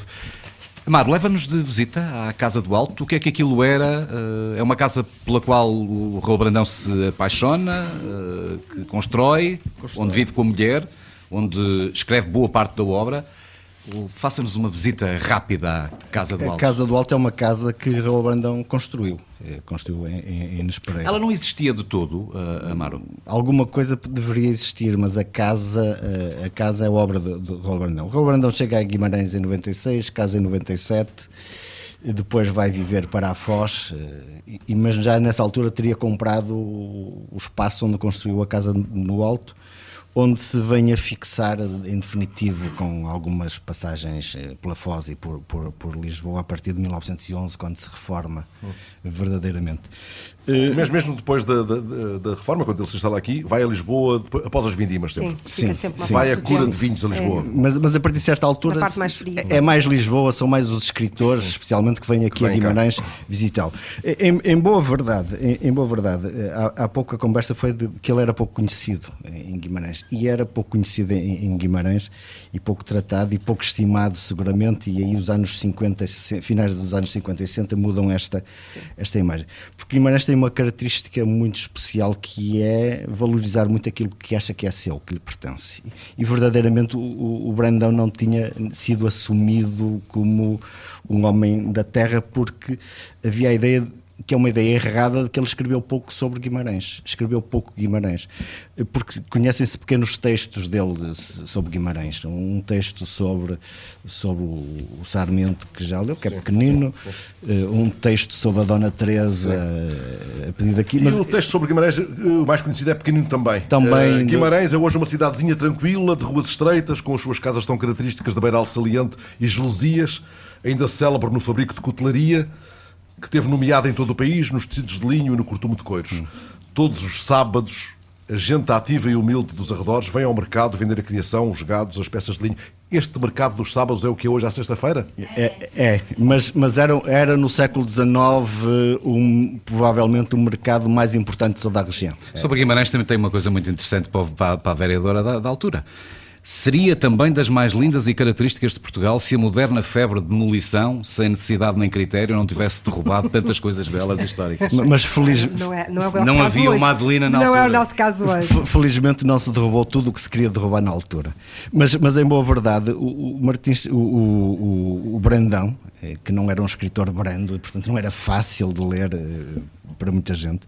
Amaro, leva-nos de visita à Casa do Alto. O que é que aquilo era? Eh, é uma casa pela qual o Raul Brandão se apaixona, que constrói, onde vive com a mulher, onde escreve boa parte da obra. Faça-nos uma visita rápida à Casa do A Alto. Casa do Alto é uma casa que Raul Brandão construiu. eh, Construiu em, em. Ela não existia de todo, eh, Amaro? Alguma coisa deveria existir, mas a casa, eh, a casa é obra do, do Raul Brandão. Raul Brandão chega a Guimarães em 96, casa em 97, e depois vai viver para a Foz, eh, e, mas já nessa altura teria comprado o, o espaço onde construiu a casa no Alto, onde se vem a fixar em definitivo com algumas passagens eh, pela Foz e por, por, por Lisboa a partir de 1911, quando se reforma verdadeiramente. Eh, Mesmo, mesmo depois da, da- da- reforma, quando ele se instala aqui, vai a Lisboa depois- após as vindimas sempre. Sim, sempre uma Vai a cura de vinhos a Lisboa. Mas, mas a partir de certa altura mais fria. é mais Lisboa, são mais os escritores, especialmente que vêm aqui a vêm cá. Guimarães visitá-lo. Em, em boa verdade, em, em boa verdade, eh, há, há pouco a conversa foi de que ele era pouco conhecido em Guimarães e era pouco conhecido em, em Guimarães e pouco tratado e pouco estimado seguramente e aí os anos 50, e 60, finais dos anos 50 e 60 mudam esta esta imagem. Porque Guimarães tem uma característica muito especial que é valorizar muito aquilo que acha que é seu, que lhe pertence. E, verdadeiramente o- o Brandão não tinha sido assumido como um homem da terra porque havia a ideia de- que é uma ideia errada de que ele escreveu pouco sobre Guimarães. Escreveu pouco Guimarães. Porque conhecem-se pequenos textos dele de- sobre Guimarães. Um texto sobre, sobre o, o Sarmento, que já leu, que é pequenino. Eh, Um texto sobre a Dona Teresa, eh, a pedido aqui. E Mas o texto sobre Guimarães, eh, o mais conhecido é pequenino também. Também. Eh, Guimarães é hoje uma cidadezinha tranquila, de ruas estreitas, com as suas casas tão características de beiral saliente e gelosias, ainda célebre no fabrico de cutelaria, que teve nomeada em todo o país, nos tecidos de linho e no cortume de coiros. Hum. Todos os sábados, a gente ativa e humilde dos arredores vem ao mercado vender a criação, os gados, as peças de linho. Este mercado dos sábados é o que é hoje à sexta-feira? É, é, mas, mas era, era no século XIX um, provavelmente o mercado mais importante de toda a região. Sobre Guimarães também tem uma coisa muito interessante para, o- para- para a vereadora da, da altura. Seria também das mais lindas e características de Portugal se a moderna febre de demolição, sem necessidade nem critério, não tivesse derrubado tantas coisas belas e históricas. Mas feliz, Não, é, é havia hoje. uma Adelina na Não é o altura. nosso caso hoje. F- Felizmente não se derrubou tudo o que se queria derrubar na altura. Mas, mas em boa verdade, o, o Martins, o, o, o- Brandão, que não era um escritor brando, e portanto não era fácil de ler eh, para muita gente,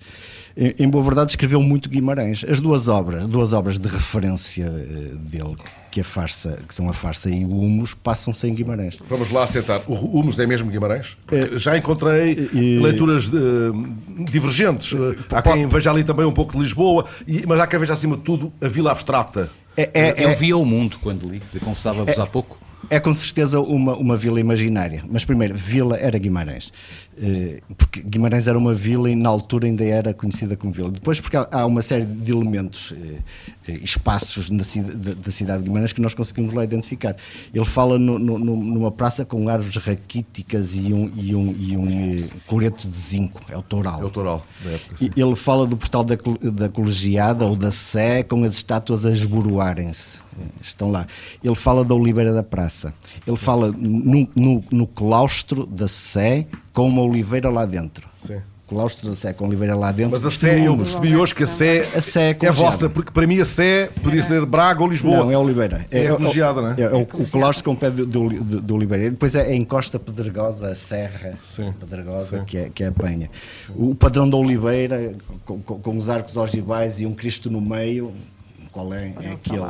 em, boa verdade escreveu muito Guimarães. As duas obras, duas obras de referência eh, dele, que, a farsa, que são a farsa e o Humus, passam-se em Guimarães. Vamos lá sentar. O Humus é mesmo Guimarães? Já encontrei e- leituras eh, divergentes. Eh, Há quem veja ali também um pouco de Lisboa, mas há quem veja acima de tudo a Vila Abstrata. É, é- Eu é- via o mundo quando li, eu confessava-vos há pouco. É com certeza uma, uma vila imaginária. Mas primeiro, vila era Guimarães. Eh, Porque Guimarães era uma vila e na altura ainda era conhecida como vila. Depois, porque há- uma série de elementos, eh, eh, espaços da, da cidade de Guimarães que nós conseguimos lá identificar. Ele fala no- no- numa praça com árvores raquíticas e um, e um, e um coreto de zinco. É o toural. É o Toral, da época. E Ele fala do portal da, da colegiada ou da Sé com as estátuas a esboroarem-se. Estão lá. Ele fala da Oliveira da Praça. Ele fala no, no, no claustro da Sé com uma oliveira lá dentro. Sim. Claustro da Sé com oliveira lá dentro. Mas a Sé, eu percebi hoje que a Sé, A Sé é é vossa, porque para mim a Sé poderia ser Braga ou Lisboa. Não, é Oliveira. É colegiada, não é? É, o, o claustro com o pé de, de, de- de Oliveira. E depois é a encosta pedregosa, a serra Sim. pedregosa, Que, é, que é a penha. O padrão da Oliveira, com, com- com os arcos ogivais e um Cristo no meio, qual é? É aquele.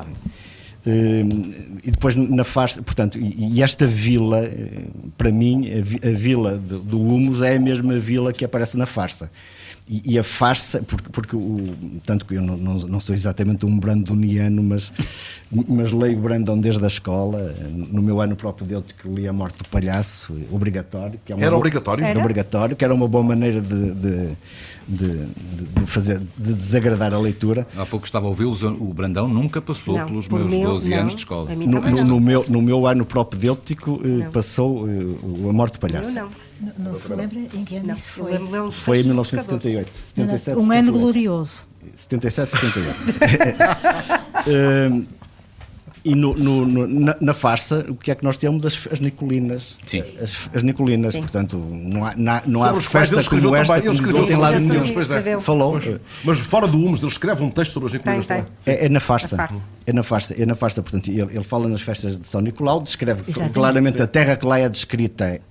Uh, e depois na farsa, portanto, e, esta vila, uh, para mim, a vila do, do Humus é a mesma vila que aparece na farsa. E, e, a farsa, porque, porque o, tanto que eu não, não, não sou exatamente um brandoniano, mas, mas leio Brandon desde a escola. No meu ano próprio dele que li A Morte do Palhaço, obrigatório. Que é era boa, obrigatório? Era obrigatório, que era uma boa maneira de, de, de, de, fazer, de desagradar a leitura. Há pouco estava a ouvi-los, o Brandão nunca passou não, pelos meus meu, 12 não, anos de escola. No, no, no, meu, no meu ano propedêutico eh, passou eh, A Morte do Palhaço. Eu não. Não, não se lembra em que ano isso foi? Foi em 1978. 77, um ano glorioso. 77, 78. uh, e no, no, no, na, na, farsa, o que é que nós temos? As, as Nicolinas. Sim. As, as Nicolinas, Sim. portanto, não há, não, não há festa como esta que nos tem lado nenhum. Falou. Mas, mas, fora do Humus, ele escreve um texto sobre as Nicolinas. Tem, tem. É, é, na farsa. farsa. É na farsa. É na farsa, portanto, ele, ele fala nas festas de São Nicolau, descreve Exatamente. claramente Sim. a terra que lá é descrita é,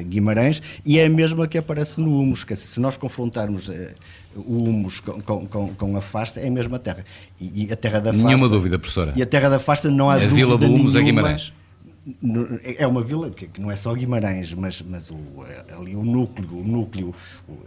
é Guimarães e é a mesma que aparece no Humus. Se nós confrontarmos eh, o Humus com, com, com, a Farsa, é a mesma terra. E, e a terra da. Nenhuma dúvida, professora. E a terra da Farsa não há a dúvida. A vila do Humus nenhuma, é Guimarães. É uma vila que, não é só Guimarães, mas, mas o, ali o núcleo, o núcleo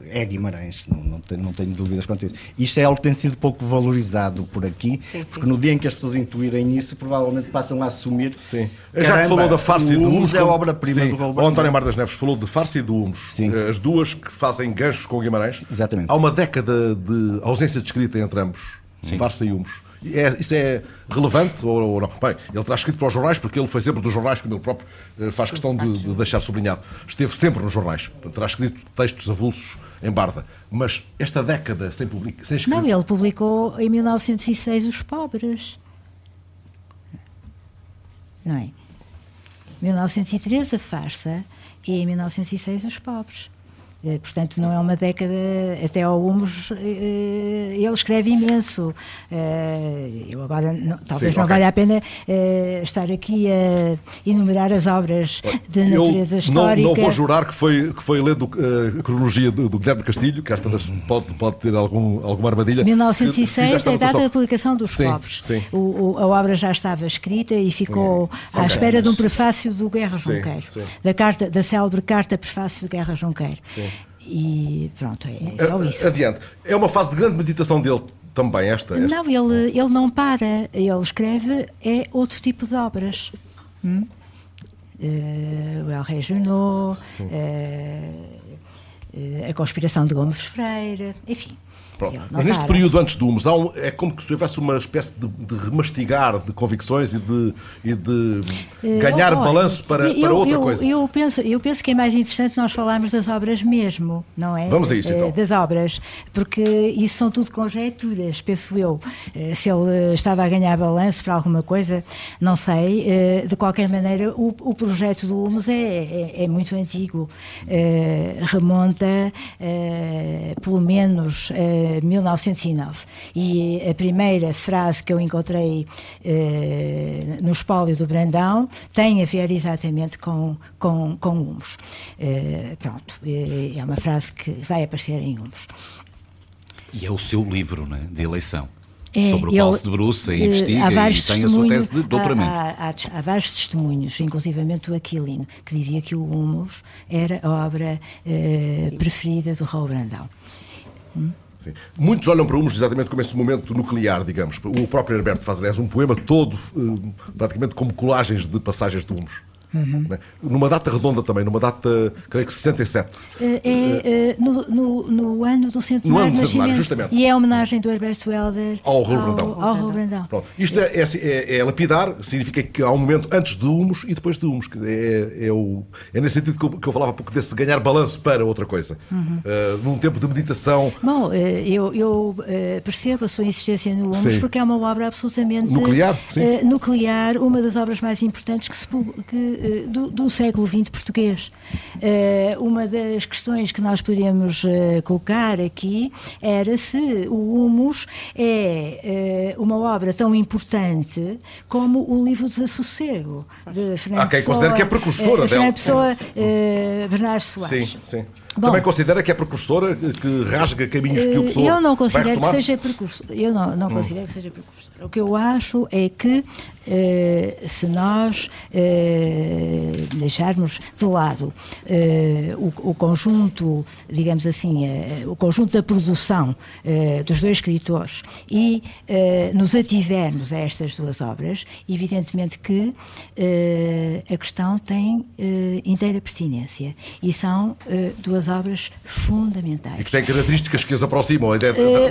é Guimarães, não, não, tenho, não tenho dúvidas quanto a isso. Isto é algo que tem sido pouco valorizado por aqui, sim, porque sim. no dia em que as pessoas intuírem isso, provavelmente passam a assumir. Sim. Caramba, Já que falou da farsa e do Humus. é obra-prima do Raul O António Mar das Neves falou de farsa e do Humus. Sim. As duas que fazem ganchos com Guimarães. Exatamente. Há uma década de ausência de escrita entre ambos, sim. farsa e Humus. É, isso é relevante ou, ou, não? Bem, ele terá escrito para os jornais, porque ele foi sempre dos jornais, como ele próprio eh, faz questão de, de, deixar sublinhado. Esteve sempre nos jornais. Terá escrito textos avulsos em Barda. Mas esta década sem, public... sem escrito... Não, ele publicou em 1906 Os Pobres. Não é? 1913 a farsa e em 1906 Os Pobres. Eh, portanto, não é uma década, até ao Humus, eh, ele escreve imenso. Eh, eu agora, não, talvez Sim, não okay. valha a pena estar aqui a enumerar as obras de natureza eu histórica. Não, não vou jurar que foi, que foi lendo a cronologia do, do Guilherme Castilho, que tantas pode, pode ter algum, alguma armadilha. 1906 é a data da publicação dos sim, Pobres. Sim. O, o, a obra já estava escrita e ficou à espera de um prefácio do Guerra Junqueiro, da, carta, da célebre carta prefácio do Guerra Junqueiro. Sim. E pronto, é só isso. Adiante. É uma fase de grande meditação dele também, esta? esta? Não, ele, ele não para. Ele escreve é outro tipo de obras. Hum? Uh, o El Rei Junot, uh, uh, A Conspiração de Gomes Freire, enfim. Mas neste para. período antes do Humus, um, é como que se houvesse uma espécie de, de remastigar de convicções e de, e de uh, ganhar oh, balanço para, eu, para outra eu, coisa. Eu penso, eu penso que é mais interessante nós falarmos das obras mesmo, não é? Vamos a isso, então. Das obras, porque isso são tudo conjecturas, penso eu. Eh, se ele estava a ganhar balanço para alguma coisa, não sei. Eh, de qualquer maneira, o, o projeto do Humus é, é, é muito antigo. Remonta, pelo menos, 1909. E a primeira frase que eu encontrei eh, no espólio do Brandão tem a ver exatamente com, com, com Humus. Eh, pronto, eh, é uma frase que vai aparecer em Humus. E é o seu livro né, de eleição. É, sobre o qual se debruça e investiga há vários e tem a sua tese de doutoramento. Há, há, há, vários testemunhos, inclusivamente o Aquilino, que dizia que o Humus era a obra eh, preferida do Raul Brandão. Hum? Sim. Muitos olham para Humus exatamente como esse momento nuclear, digamos. O próprio Herberto faz, aliás, um poema todo, eh, praticamente como colagens de passagens de Humus. Uhum. Né? Numa data redonda também, numa data, creio que 67. É, é, é no, no, no, ano do centenário. No ano do centenário, justamente. E é a homenagem do Herberto Helder ao Raul Brandão. Ao, Brandão. Pronto. Isto é, é, é, é, lapidar, significa que há um momento antes de Humus e depois de Humus. É, é, o, é nesse sentido que eu, que eu falava há pouco desse ganhar balanço para outra coisa. Uhum. Uh, num tempo de meditação. Bom, eh, eu, eu eh, percebo a sua insistência no Humus sim. porque é uma obra absolutamente nuclear, uh, nuclear, uma das obras mais importantes que se, que eh, do, do século XX português. Eh, uma das questões que nós poderíamos eh, colocar aqui era se o Humus é uma obra tão importante como o livro Desassossego, de Fernando Há quem Pessoa, considere que é precursora dela. Fernando Pessoa, Bernardo Soares. Sim, sim. Bom. Também considera que é precursora, que rasga caminhos que o Eh, pessoa Eu não considero que seja precursor. Eu não, não considero que seja precursor. O que eu acho é que se nós eh, deixarmos de lado eh, o, o conjunto, digamos assim, eh, o conjunto da produção eh, dos dois escritores e eh, nos ativermos a estas duas obras, evidentemente que eh, a questão tem eh, inteira pertinência e são eh, duas obras fundamentais. E que tem características que as aproximam. Eh,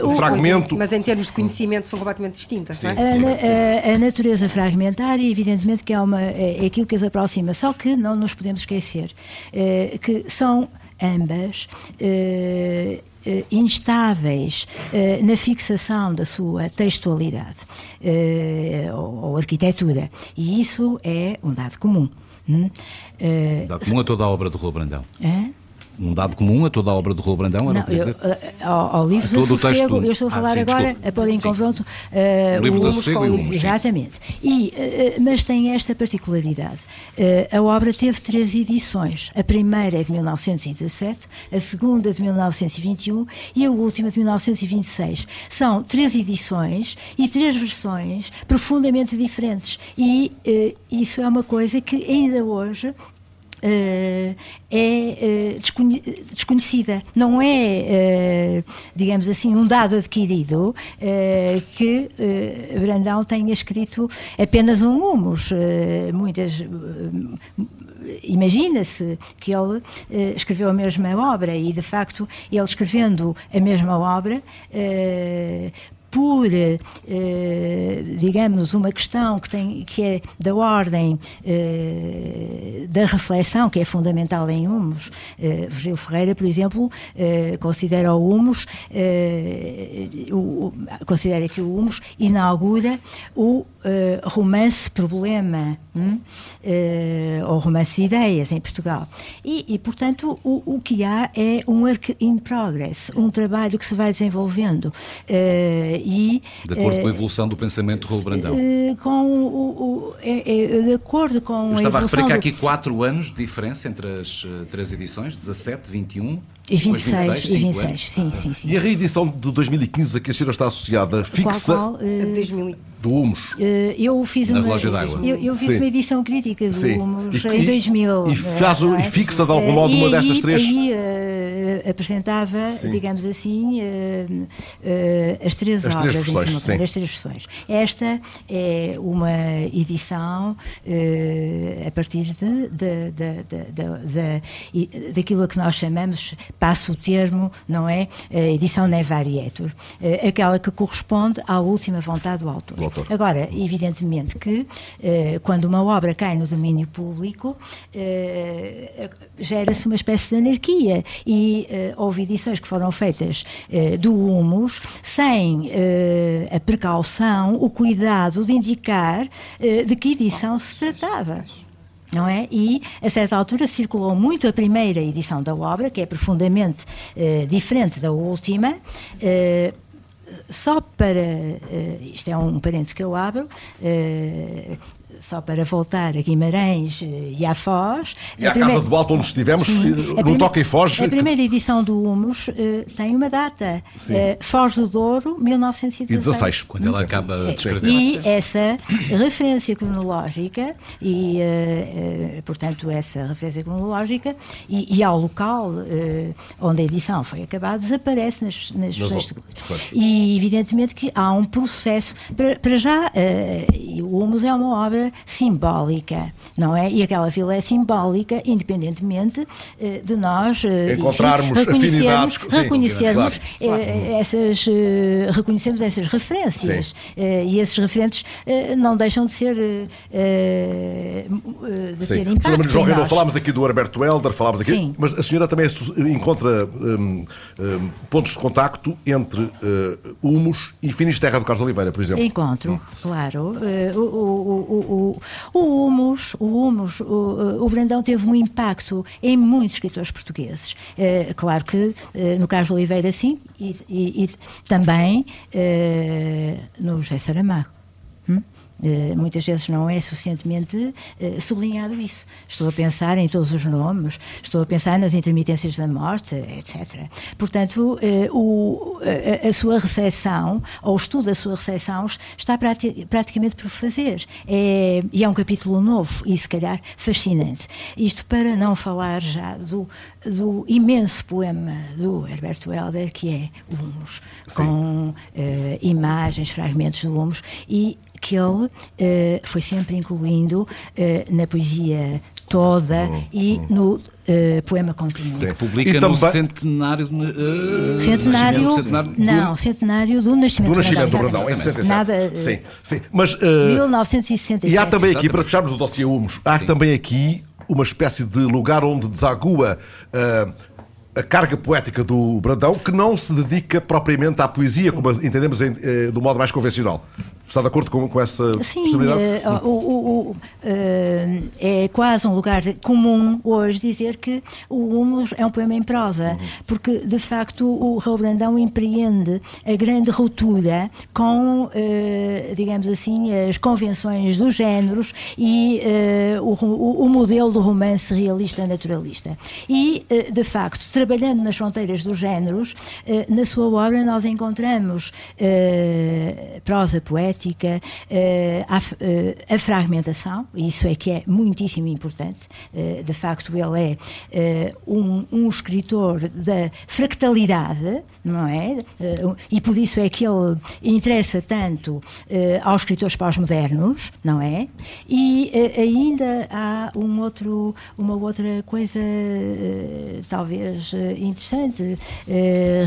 do o- fragmento. Mas em termos de conhecimento são completamente distintas, não é? A- a natureza fragmentária, evidentemente, que é, uma, é aquilo que as aproxima, só que não nos podemos esquecer eh, que são ambas. eh, eh, instáveis eh, na fixação da sua textualidade eh, ou, ou arquitetura. E isso é um dado comum. hum? Eh, Dado comum a toda a obra do Rui Brandão. hã? Um dado comum a toda a obra do Rui Brandão, era o Não, eu, eh, ao, ao livro de o texto sossego, do- eu estou a Ah, falar sim, agora a pôr em confronto eh, O livro o de Humus sossego com e o o sim. Exatamente. E, eh, mas tem esta particularidade. Eh, a obra teve três edições. A primeira é de 1917, a segunda de 1921 e a última de 1926. São três edições e três versões profundamente diferentes. E eh, isso é uma coisa que ainda hoje eh, é eh, desconhe- desconhecida. Não é, eh, digamos assim, um dado adquirido eh, que eh, Brandão tenha escrito apenas um humus. Eh, muitas. eh, Imagina-se que ele eh, escreveu a mesma obra e, de facto, ele escrevendo a mesma obra. eh, por, eh, digamos, uma questão que, tem, que é da ordem eh, da reflexão, que é fundamental em Humus. Eh, Virgílio Ferreira, por exemplo, eh, considera o Humus, eh, o- considera que o Humus inaugura o eh, romance problema, hum? Ou romance de ideias em Portugal. E, e, portanto, o, o que há é um work in progress, um trabalho que se vai desenvolvendo. Eh, e, De acordo eh, com a evolução do pensamento de Rui Brandão. eh, com o, o- é- é de acordo com Eu a estava a referir que há do- aqui quatro anos de diferença entre as eh, três edições, 17, 21 e depois 26, e cinco 26, anos. sim, sim, sim. E a reedição de 2015 a que a senhora está associada fixa Qual, qual, eh, 2000 do Humus. eh, eu fiz Na uma, eu, eu fiz Sim. uma edição crítica do Sim. Humus E- em e- 2000. e eh, faz não e é? fixa de algum Eh, modo e uma destas três? Aí apresentava, digamos assim, eh, eh, as três As três obras versões, em simultâneo, sim. as três versões. Esta é uma edição a partir de, de- de- de- daquilo a que nós chamamos, passo o termo, não é? A edição Nevarietur, aquela que corresponde à última vontade do autor. Autor. Agora, evidentemente que eh, quando uma obra cai no domínio público, eh, gera-se uma espécie de anarquia e eh, houve edições que foram feitas do Humus sem a precaução, o cuidado de indicar de que edição se tratava. Não é? E, a certa altura, circulou muito a primeira edição da obra, que é profundamente diferente da última, só para. eh, isto é um parênteses que eu abro. Só para voltar a Guimarães eh, e à Foz. E à a primeira- Casa do Alto onde estivemos, Sim. no prime- Toca e Foge. A primeira edição do Humus eh, tem uma data. Eh, Foz do Douro, 1916. E 16. Quando ela acaba de escrever. E essa referência cronológica, e, eh, portanto, essa referência cronológica, e, e ao local onde a edição foi acabada, desaparece nas, nas pois. E, evidentemente, que há um processo. Para, para já, o Humus é uma obra simbólica, não é? E aquela vila é simbólica, independentemente eh, de nós eh, Encontrarmos enfim, reconhecermos, afinidades, sim, reconhecermos claro, eh, essas eh, reconhecemos essas referências Sim. e esses referentes não deixam de ser de Sim. ter impacto João falámos aqui do Herberto Helder, falámos aqui, Sim. mas a senhora também encontra hum, hum, pontos de contacto entre uh, Humus e Finisterra do Carlos Oliveira, por exemplo. Encontro, claro. Eh, eh, o, o, o, humus, o humus, o, o Brandão teve um impacto em muitos escritores portugueses. Eh, claro que no Carlos Oliveira sim, e, e, e também no José Saramago. Uh, muitas vezes não é suficientemente uh, sublinhado isso. Estou a pensar em todos os nomes, estou a pensar nas intermitências da morte, etc. Portanto, uh, o, a, a, sua recepção, ou o estudo da sua recepção, está prati praticamente por fazer. É, e é um capítulo novo e, se calhar, fascinante. Isto para não falar já do, do imenso poema do Herberto Helder, que é o Humus, com imagens, fragmentos do Humus, e que ele uh, foi sempre incluindo uh, na poesia toda hum, e hum. no uh, poema contínuo. Sim. Publica e no centenário, uh, centenário, centenário Não, centenário do nascimento do, nascimento do Brandão, em 67. Nada, sim, sim. Mas, uh, 1967. E há também aqui, para fecharmos o dossiê Humus, há sim. também aqui uma espécie de lugar onde desagua uh, a carga poética do Brandão, que não se dedica propriamente à poesia, como entendemos em, do modo mais convencional. Está de acordo com, com essa Sim, possibilidade? Uh, o, o, uh, é quase um lugar comum hoje dizer que o Humus é um poema em prosa, uhum. porque de facto o Raul Brandão empreende a grande ruptura com, uh, digamos assim, as convenções dos géneros e o, o, modelo do romance realista naturalista. E, de facto, trabalhando nas fronteiras dos géneros, na sua obra nós encontramos prosa poética poética, uh, a, uh, a, fragmentação, isso é que é muitíssimo importante. Uh, de facto, ele é um, um, escritor da fractalidade, não é? e por isso é que ele interessa tanto aos escritores pós-modernos, não é? E ainda há um outro, uma outra coisa, talvez interessante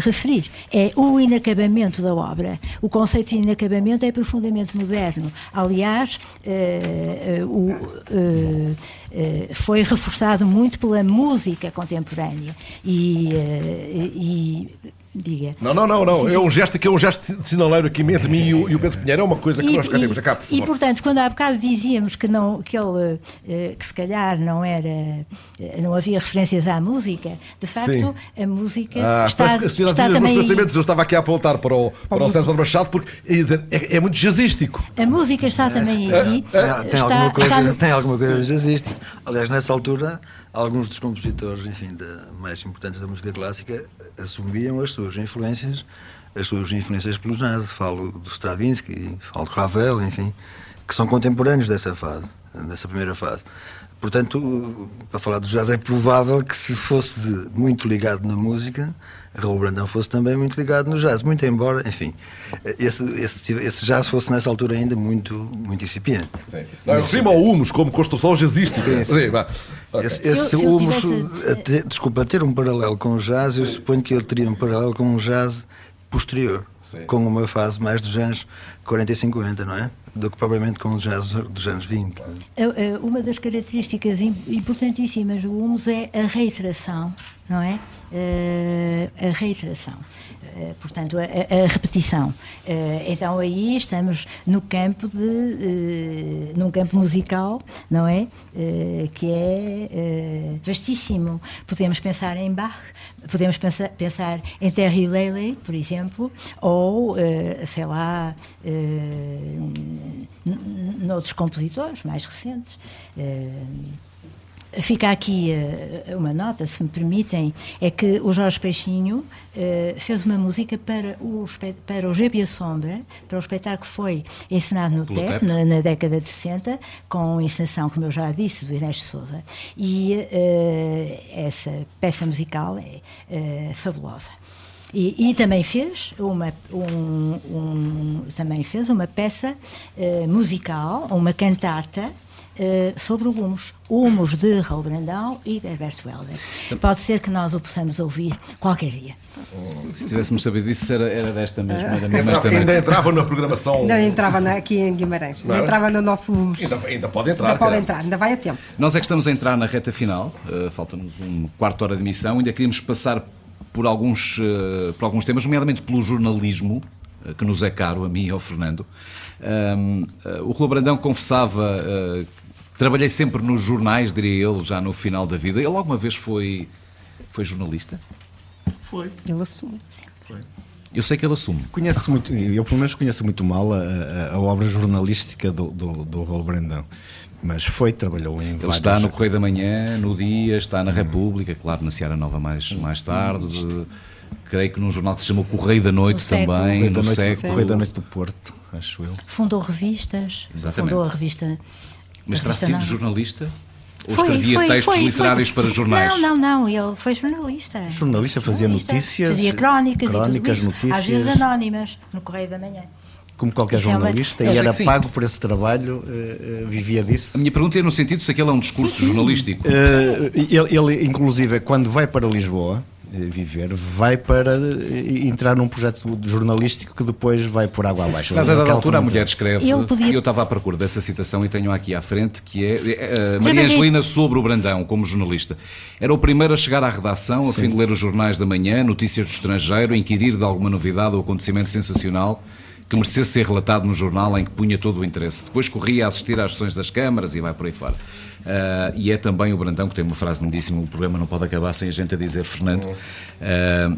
referir: é o inacabamento da obra. O conceito de inacabamento é profundamente profundamente moderno. Aliás, uh, uh, uh, foi reforçado muito pela música contemporânea e, e Diga. Não, não, não, não. Sim, sim. É um gesto que é um gesto de sinaleiro aqui entre mim e o, e o Pedro Pinheiro. É uma coisa que e, nós cá temos. Acá, e, portanto, quando há bocado dizíamos que, não, que ele, eh, que se calhar não era, eh, não havia referências à música, de facto, sim. a música ah, está, que está também... pensamentos. Eu estava aqui a apontar para o, para o César Machado porque dizer, é, é, muito jazzístico. A música está também aí. É, é, tem, está, alguma coisa, está... tem alguma coisa de jazzístico. Aliás, nessa altura alguns dos compositores, enfim, de, mais importantes da música clássica assumiam as suas influências, as suas influências pelo jazz. Falo do Stravinsky, falo de Ravel, enfim, que são contemporâneos dessa fase, dessa primeira fase. Portanto, para falar do jazz, é provável que se fosse muito ligado na música, Raul Brandão fosse também muito ligado no jazz, muito embora, enfim, esse, esse, esse jazz fosse nessa altura ainda muito, muito incipiente. Sim. Não, refiro ao humus como construção jazzística. Sim, sim. sim okay. Esse, esse se, humus, tivesse... desculpa, ter um paralelo com o jazz, eu suponho que ele teria um paralelo com um jazz posterior, sim. com uma fase mais dos anos 40 e 50, não é? Do que propriamente com o jazz dos anos 20. É, é, uma das características importantíssimas do humus é a reiteração, não é? Eh, a reiteração, eh, portanto, a, repetição. Eh, então aí estamos no campo de, num campo musical, não é? Que é vastíssimo. Podemos pensar em Bach, podemos pensar, pensar em Terry Lele, por exemplo, ou, sei lá, noutros compositores mais recentes. Fica aqui uh, uma nota, se me permitem, é que o Jorge Peixinho uh, fez uma música para o, para o Gébia Sombra, para o espetáculo que foi encenado no TEP, na, na, década de 60, com encenação, como eu já disse, do Inés de Souza. E uh, essa peça musical é fabulosa. E, e, também fez uma um, um, também fez uma peça musical, uma cantata uh, sobre o humus. Humus de Raul Brandão e de Herberto Helder. Pode ser que nós o possamos ouvir qualquer dia. Se tivéssemos sabido disso, era, era desta mesma, era mesmo esta Ainda entrava na programação. Ainda entrava na, aqui em Guimarães. Ainda entrava no nosso humus. Ainda, ainda pode entrar. Ainda pode entrar, ainda vai a tempo. Nós é que estamos a entrar na reta final. Uh, Falta-nos um quarto hora de emissão. Ainda queríamos passar por alguns, uh, por alguns temas, nomeadamente pelo jornalismo eh, que nos é caro, a mim e ao Fernando. Um, uh, o Rua Brandão confessava, uh, trabalhei sempre nos jornais, diria ele, já no final da vida. Ele alguma vez foi, foi jornalista? Foi. Ele assume. Foi. Eu sei que ele assume. Conheço muito, eu pelo menos conheço muito mal a, a, a obra jornalística do, do, do Raul Brandão. Mas foi, trabalhou em Ele vários... está no Correio da Manhã, no Dia, está na República, claro, na Seara Nova mais, mais tarde. de- creio que num jornal que se chama Correio da Noite O Século. também, Correio da, no noite, século. Correio da Noite do Porto, acho eu. Fundou revistas, Exatamente. fundou a revista. Mas a terá revista sido Não. jornalista? Ou Foi, escrevia foi, textos foi, foi. literários para jornais? Não, não, não, ele foi jornalista. Jornalista, fazia Jornalista. notícias, Fazia crónicas, crónicas, e tudo isso, Às notícias. vezes anónimas, no Correio da Manhã. Como qualquer Isso é jornalista, e era sim. pago por esse trabalho, eh, vivia disso. A minha pergunta é no sentido de se aquele é um discurso jornalístico. Eh, ele, ele, inclusive, quando vai para Lisboa viver, vai para entrar num projeto jornalístico que depois vai por água abaixo. Mas a dada altura a mulher escreve, Ele podia- e eu estava à procura dessa citação e tenho aqui à frente, que é, eh, Maria Angelina sobre o Brandão, como jornalista. Era o primeiro a chegar à redação, a fim de ler os jornais da manhã, notícias do estrangeiro, inquirir de alguma novidade ou acontecimento sensacional que merecesse ser relatado no jornal em que punha todo o interesse. Depois corria a assistir às sessões das câmaras e vai por aí fora. Ah, e é também o Brandão que tem uma frase lindíssima, o programa não pode acabar sem a gente a dizer, Fernando, ah,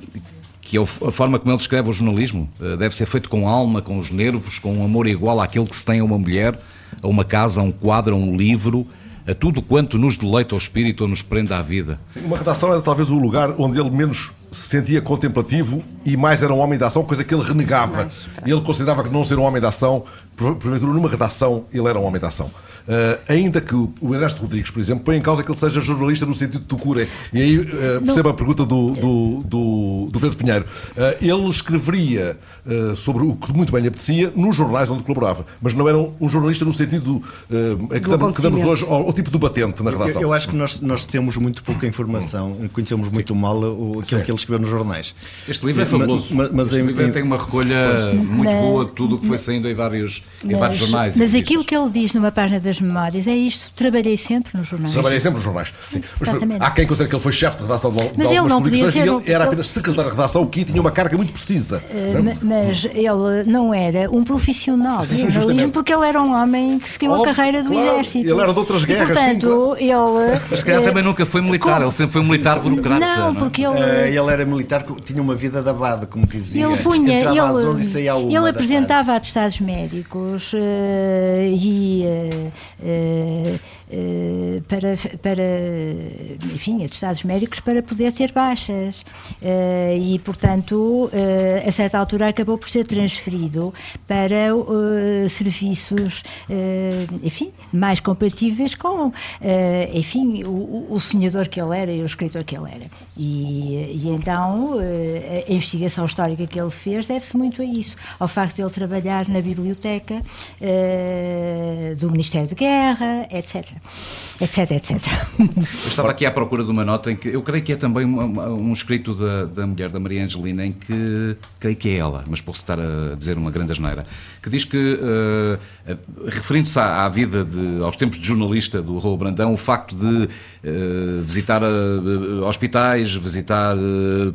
que é a forma como ele descreve o jornalismo. Eh, Deve ser feito com alma, com os nervos, com um amor igual àquele que se tem a uma mulher, a uma casa, a um quadro, a um livro, a tudo quanto nos deleita o espírito ou nos prende à vida. Uma redação era talvez o lugar onde ele menos se sentia contemplativo e mais era um homem de ação, coisa que ele renegava. Ele considerava que não ser um homem de ação, porventura numa redação, ele era um homem de ação. Ah, ainda que o o Ernesto Rodrigues, por exemplo, põe em causa que ele seja jornalista no sentido de tucura. E aí ah, perceba a pergunta do, do, do, do Pedro Pinheiro. Ah, ele escreveria sobre o que muito bem lhe apetecia nos jornais onde colaborava, mas não era um, um jornalista no sentido que, damos, que damos hoje ao, ao tipo do batente na redação. Eu, eu acho que nós, nós temos muito pouca informação, conhecemos muito mal o, aquilo que ele escreveu nos jornais. Este livro é fabuloso. Mas, mas este em- livro em- tem uma recolha muito boa de tudo o que foi saindo em vários, em vários jornais. e mas aquilo que ele diz numa página das memórias é isto: trabalhei sempre nos jornais. Trabalhei sempre nos jornais. Sim. Mas há quem considere que ele foi chefe de redação de, de Mas ele não podia ser e ele era ele- apenas secretário de redação, o que tinha uma carga muito precisa. Não é? ma- Mas ele não era um profissional de Sim, jornalismo justamente. porque ele era um homem que seguiu Óbvio, a carreira do claro. exército. Ele era de outras E, guerras, sim, portanto, ele. Mas se calhar eh, também nunca foi militar, como- ele sempre foi um militar burocrata. Não, é? porque ele. Eh, ele era militar, tinha uma vida de abade, como dizia. Ele punha, Entrava às ele, 11 e saía à 1 ele apresentava atestados médicos eh, e eh, eh, eh, para, para, enfim, atestados médicos para poder ter baixas. Eh, e, portanto, eh, a certa altura acabou por ser transferido para eh, serviços, eh, enfim, mais compatíveis com, eh, enfim, o, o- sonhador que ele era e o escritor que ele era. E, e então, eh, a investigação histórica que ele fez deve-se muito a isso, ao facto de ele trabalhar na biblioteca eh, do Ministério de Guerra, etc. Etc, etc. Eu estava aqui à procura de uma nota em que eu creio que é também um escrito da, da mulher da Maria Angelina, em que creio que é ela, mas posso estar a dizer uma grande asneira, que diz que, eh, referindo-se à, à vida, de, aos tempos de jornalista do Raul Brandão, o facto de eh, visitar eh, hospitais, visitar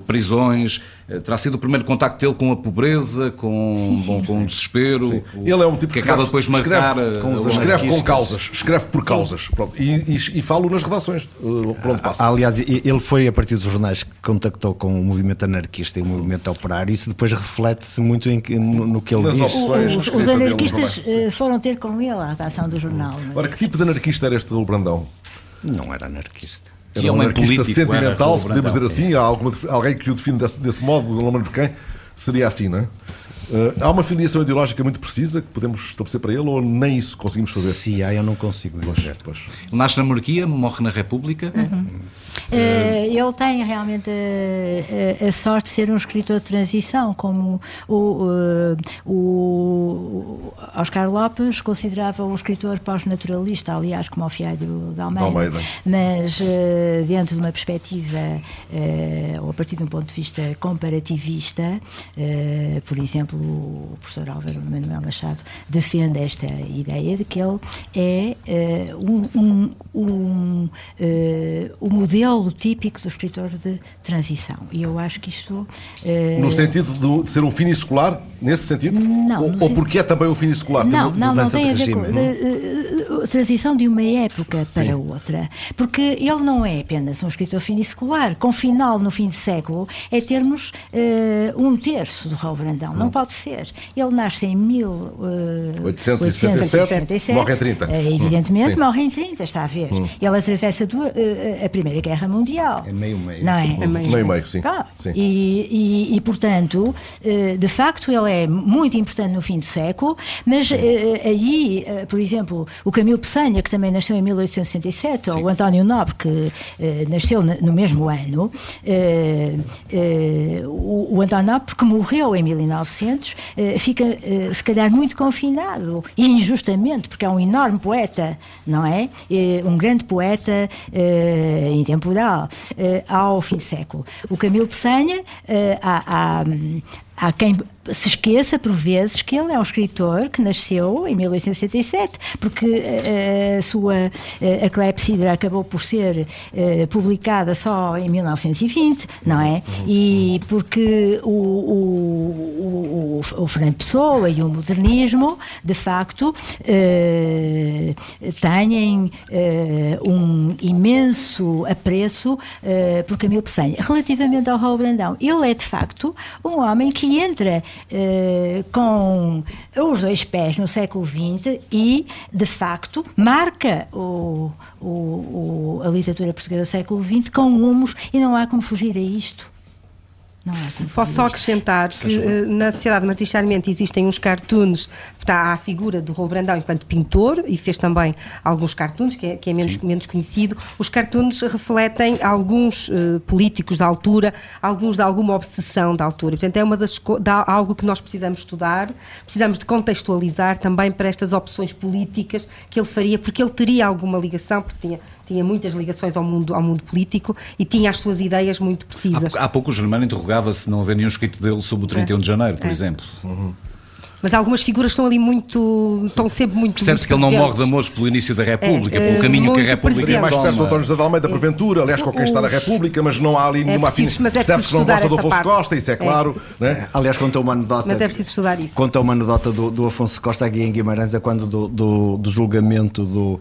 prisões, terá sido o primeiro contacto dele com a pobreza, com, com, com o desespero, o- Ele é um tipo que acaba depois de marcar escreve, eh, com, os escreve com causas, escreve por causas. Pronto. E, e, e falo nas redações, por onde passa. Aliás, ele foi a partir dos jornais que contactou com o movimento anarquista e o movimento operário. Isso depois reflete-se muito em que- no, no que ele Nas diz. opções. Os, os anarquistas eh, foram ter com ele à redação do jornal. é? Ora, que tipo de anarquista era este Raul Brandão? Não era anarquista. Que Era um anarquista sentimental, se podemos dizer assim. Há alguma, alguém que o define desse, desse modo, não lembro de quem. Seria assim, não é? Uh, há uma filiação ideológica muito precisa que podemos estabelecer para ele ou nem isso conseguimos fazer? Se há, eu não consigo dizer. Pois. Ele nasce na monarquia, morre na república. Eh, ele tem realmente a, a- a sorte de ser um escritor de transição, como o, eh, o Oscar Lopes considerava um escritor pós-naturalista, aliás, como o Fialho de Almeida. Almeida. Mas eh, dentro de uma perspectiva, eh, ou a partir de um ponto de vista comparativista, eh, por exemplo, o professor Álvaro Manuel Machado defende esta ideia de que ele é eh, um, um, um, eh, o modelo típico do escritor de transição. E eu acho que isto. eh, No sentido de, de ser um fino escolar, nesse sentido? Não, ou, ou sentido- porque é também o fim escolar? Não, não, não tem a ver com não? transição de uma época para outra. Porque ele não é apenas um escritor finiscolar. Com final no fim de século é termos um terço do Raul Brandão. Não pode ser. Ele nasce em 1867, 867, morre em 30. eh, Evidentemente, Hum, sim. morre em 30, está a ver. Ele atravessa eh, a Primeira Guerra Mundial. É meio-meio. Não é? Meio meio, sim. Pronto. sim. E, e- e, portanto, eh, de facto, ele é muito importante no fim do século, mas eh, aí, eh, por exemplo, o Camilo Peçanha, que também nasceu em 1867, ou o António Nobre, que eh, nasceu na- no mesmo ano, eh, eh, o, o António Nobre, porque morreu em 1900, eh, fica, eh, se calhar, muito confinado, injustamente, porque é um enorme poeta, não é? Eh, um grande poeta intemporal, ao fim do século. O Camilo Peçanha, há, há, há quem se esqueça, por vezes, que ele é um escritor que nasceu em 1867, porque eh, a sua eh, a Clepsidra acabou por ser eh, publicada só em 1920, não é? E porque o, o, o, o Fernando Pessoa e o modernismo, de facto, eh, têm eh, um imenso apreço eh, por Camilo Peçanha. Relativamente ao Raul Brandão, ele é, de facto, um homem que entra eh, com os dois pés no século XX e, de facto, marca o, o- o- a literatura portuguesa do século XX com humos e não há como fugir a isto. Posso só acrescentar que eh, na Sociedade Martins Sarmento existem uns cartoons, está a figura do Raul Brandão enquanto pintor e fez também alguns cartoons, que é, que é menos, menos conhecido. Os cartoons refletem alguns eh, políticos da altura, alguns de alguma obsessão da altura. Portanto, é uma das, da, algo que nós precisamos estudar, precisamos de contextualizar também para estas opções políticas que ele faria, porque ele teria alguma ligação, porque tinha, tinha muitas ligações ao mundo, ao mundo político e tinha as suas ideias muito precisas. Há, há pouco o Germano interrogava se não havia nenhum escrito dele sobre o 31 de janeiro, por É. exemplo. Mas algumas figuras estão ali muito. estão sempre muito. Muito que ele não morre de amores pelo início da República, É, pelo é, caminho que a República presente. mais perto do. António José de Almeida, porventura, aliás, com quem está na República, mas não há ali nenhuma preciso- afinidade. mas é preciso não gosta estudar do Afonso parte. Costa, isso é É. claro. Né? Aliás, conta uma anedota. Mas é preciso estudar isso. Conta uma anedota do, do Afonso Costa aqui em Guimarães, é quando do, do, do julgamento do,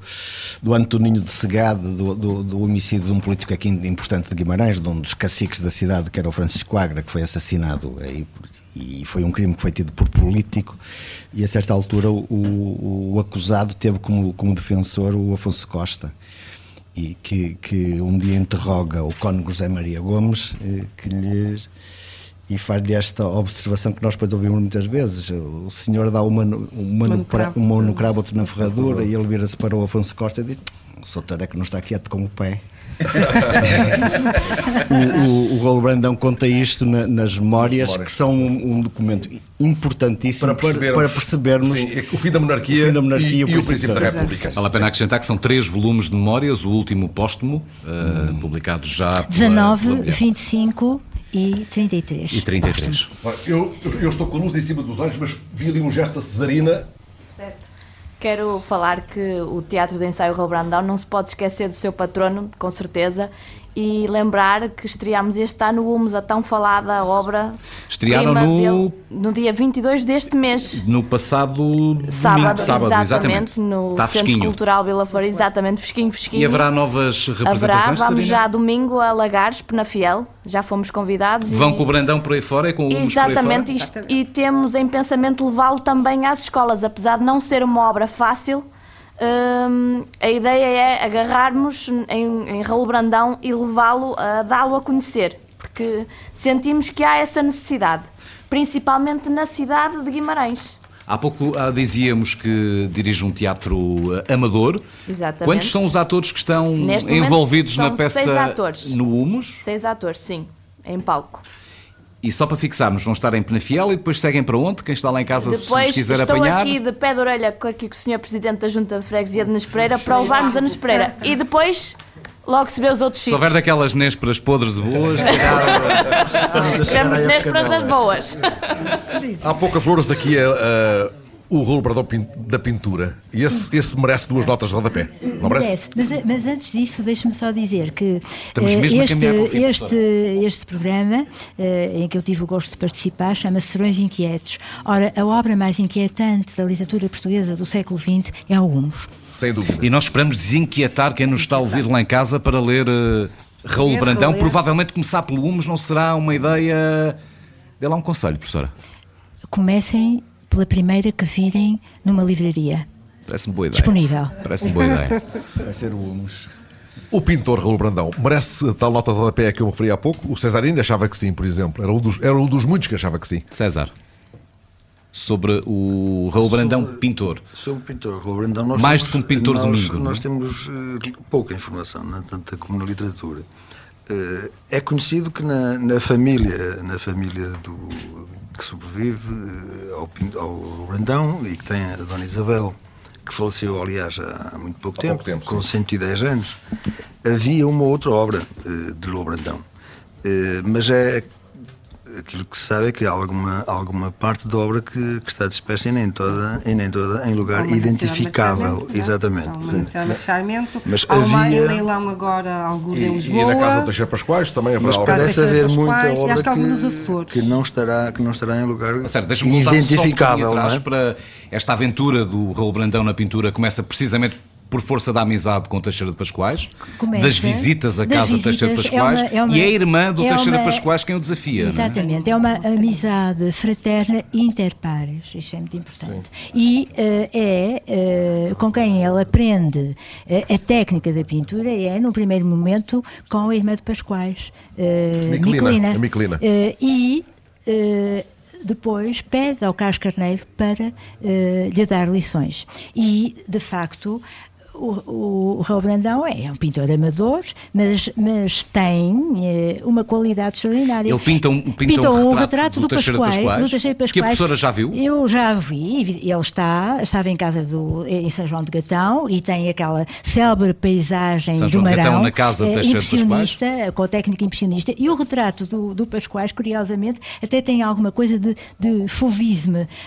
do Antoninho de Segade, do, do, do homicídio de um político aqui importante de Guimarães, de um dos caciques da cidade, que era o Francisco Agra, que foi assassinado aí, por- e foi um crime que foi tido por político. E a certa altura o, o- o acusado teve como, como defensor o Afonso Costa. E que, que um dia interroga o cônego José Maria Gomes, eh, que lhes e faz-lhe esta observação que nós depois ouvimos muitas vezes. O senhor dá uma, uma, Mano no, pra- cravo. uma no cravo, outra na ferradura, e ele vira-se para o Afonso Costa e diz: O soutor é que não está quieto com o pé. o, o, o Brandão conta isto na- nas memórias, memórias. que são um, um documento importantíssimo para, para percebermos, sim, o fim da monarquia, o fim da monarquia e, e o e o princípio da. República. Vale a pena acrescentar que são três volumes de memórias, o último póstumo, eh, publicado já pela, 19, pela mulher. 25 e 33. e 33. Olha, Eu, eu estou com a luz em cima dos olhos, mas vi ali um gesto da Cesarina. Quero falar que o Teatro de Ensaio Raul Brandão não se pode esquecer do seu patrono, com certeza, e lembrar que estreámos este ano o Humus, a tão falada obra Estrearam no- dele, no dia 22 deste mês. No passado Sábado, sábado exatamente, no Está Centro fresquinho. Cultural Vila Flor, exatamente, fresquinho, fresquinho. E haverá novas representações, Haverá, vamos Sabrina? já domingo a Lagares, Penafiel, já fomos convidados. Vão e- com o Brandão por aí fora e com o Humus Exatamente, isto- e temos em pensamento levá-lo também às escolas, apesar de não ser uma obra fácil. Hum, a ideia é agarrarmos em, em Raul Brandão e levá-lo a dá-lo a conhecer, porque sentimos que há essa necessidade, principalmente na cidade de Guimarães. Há pouco ah, dizíamos que dirige um teatro ah, amador. Exatamente. Quantos são os atores que estão Neste envolvidos são na peça seis atores. no Humus? Seis atores, sim, em palco. E só para fixarmos, vão estar em Penafiel e depois seguem para onde? Quem está lá em casa, se Depois nos quiser estou apanhar. aqui de pé de orelha com aqui com o Sr. Presidente da Junta de Freguesia de Nespereira para levarmos a Nespereira. E depois logo se vê os outros Se houver sítios. daquelas nésperas podres de boas, Estamos a chegar época coisas delas. boas. Há poucas flores aqui a, a- o pin- da pintura. E esse, esse merece duas notas de rodapé. Não merece? Merece. Mas, mas antes disso, deixe-me só dizer que Estamos eh, mesmo a este, caminhar para o fim, este, este programa, eh, em que eu tive o gosto de participar, chama-se Serões Inquietos. Ora, a obra mais inquietante da literatura portuguesa do século XX é o Humus. Sem dúvida. E nós esperamos desinquietar quem nos está a ouvir lá em casa para ler eh, Raul Brandão. reler. Provavelmente começar pelo Humus não será uma ideia. Dê lá um conselho, professora. Comecem pela primeira que virem numa livraria. Parece-me boa ideia. Disponível. Parece-me boa ideia. Vai ser o humus. O pintor Raul Brandão merece tal nota de rodapé que eu me referi há pouco? O Cesarino achava que sim, por exemplo. Era um dos, era um dos muitos que achava que sim. César. Sobre o Raul Brandão, pintor. Sobre o pintor Raul Brandão, nós Mais temos, do que um pintor nós, domingo, não é? Nós temos eh, pouca informação, não é? tanta como na literatura. Eh, é conhecido que na, na família, na família do, que sobrevive eh, ao, ao Brandão e que tem a Dona Isabel, que faleceu, aliás, há muito pouco Há tempo, pouco tempo, com sim. 110 anos, havia uma outra obra eh, de Raul Brandão. Eh, mas é aquilo que se sabe é que há alguma, alguma parte da obra que, que está dispersa e nem toda, e nem toda em lugar Há uma identificável. Exatamente. Há uma Charmento. Mas Há uma havia- em leilão agora, alguns E, em e Lisboa. na casa das Chapas Pascoais também haverá Mas algo. Casa parece Teixeira haver dos muita Quais, e obra acho que que, Açores. que não estará, que não estará em lugar Certo, voltar só um identificável. não atrás é? para esta aventura do Raul Brandão na pintura começa precisamente por força da amizade com o Teixeira de Pascoais, Começa. das visitas à Das casa de Teixeira de visitas, é Pascoais, uma- é uma- e é a irmã do é Teixeira de uma- Pascoais quem o desafia. é? Exatamente, é uma amizade fraterna inter pares, isto é muito importante. E eh, é eh, com quem ele aprende eh, a técnica da pintura, é no primeiro momento com a irmã de Pascoais, Miquelina, Miquelina. e depois pede ao Carlos Carneiro para eh, lhe dar lições. E, de facto, o, o Raul Brandão é um pintor amador, mas, mas tem eh, uma qualidade extraordinária. Ele pinta um- pinta um retrato do Teixeira de Pascoais, do Teixeira de que a professora já viu? Eu já vi, ele está, estava em casa do, em São João de Gatão e tem aquela célebre paisagem São do João Marão, Gatão na casa de eh, Teixeira Pascoais. impressionista, com a técnica impressionista, e o retrato do, do Pascoais, curiosamente, até tem alguma coisa de, de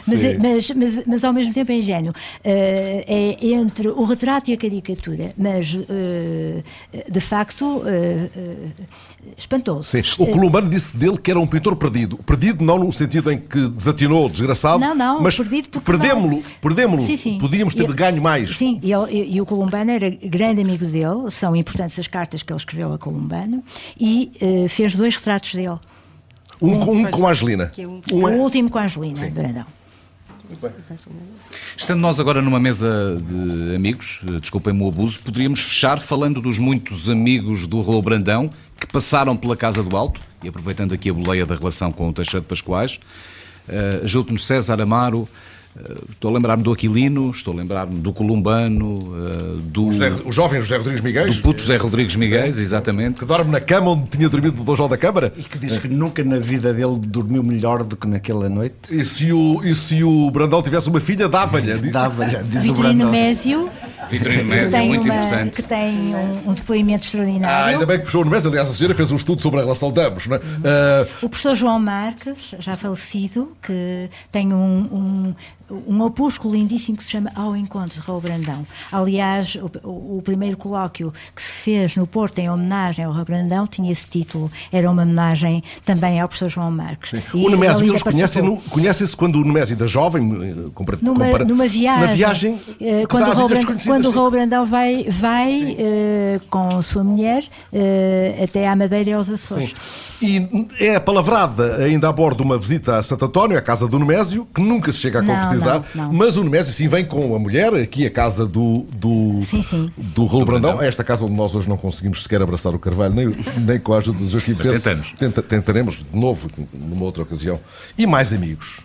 mas, é- mas, mas, mas ao mesmo tempo é ingênuo. Eh, é entre o retrato e a caricatura, mas eh, de facto eh, eh, espantou-se. Sim. O Columbano disse dele que era um pintor perdido. Perdido não no sentido em que desatinou, desgraçado, Não, não, mas perdido porque perdemos-lo, perdemos-lo. Sim, sim. Podíamos ter E- ganho mais. Sim, e, ele- e- e o Columbano era grande amigo dele, são importantes as cartas que ele escreveu a Columbano, e fez dois retratos dele. Um, com- um com a Angelina. É um- Um é- O último com a Angelina Brandão. Estando nós agora numa mesa de amigos, eh, desculpem-me o abuso, poderíamos fechar falando dos muitos amigos do Raul Brandão que passaram pela Casa do Alto, e aproveitando aqui a boleia da relação com o Teixeira de Pascoais, uh, junto-nos César Amaro, eh, estou a lembrar-me do Aquilino, estou a lembrar-me do Columbano, eh, do, José- o jovem José Rodrigues Miguel, do puto José Rodrigues Miguel, exatamente. que dorme na cama onde tinha dormido o João da Câmara. E que diz que nunca na vida dele dormiu melhor do que naquela noite. E se o, e se o Brandão tivesse uma filha, dava-lhe. Dava-lhe, diz o Brandão. Mésio, Vitorino que Mésio, tem, muito uma- importante. que tem um, um depoimento Ah, extraordinário. ainda bem que puxou no mês. Aliás, a senhora fez um estudo sobre a relação de ambos. Não é? Ah, O professor João Marques, já falecido, que tem um, um, um opúsculo lindíssimo que se chama Ao Encontro de Raul Brandão. Aliás, o, o- o primeiro colóquio que se fez no Porto em homenagem ao Raul Brandão tinha esse título. Era uma homenagem também ao professor João Marques. E o Nemésio, ele eles conhecem-se quando o Nemésio da jovem, eh, compara- Numa, compara- numa viagem, na viagem eh, quando, o Raul Brandão, quando o sim. Raul Brandão vai, vai eh, com a sua mulher eh, até à Madeira e aos Açores. E é a palavrada ainda a bordo de uma visita a Santo António, à casa do Nemésio, que nunca se chega a Não, não, não. mas o Nemésio sim vem com a mulher, aqui a casa do, do, Sim, sim. do Raul Brandão, esta casa onde nós hoje não conseguimos sequer abraçar o Carvalho, nem, nem com a ajuda do Joaquim Mas Pedro. tentamos. Tenta- tentaremos de novo, numa outra ocasião. E mais amigos.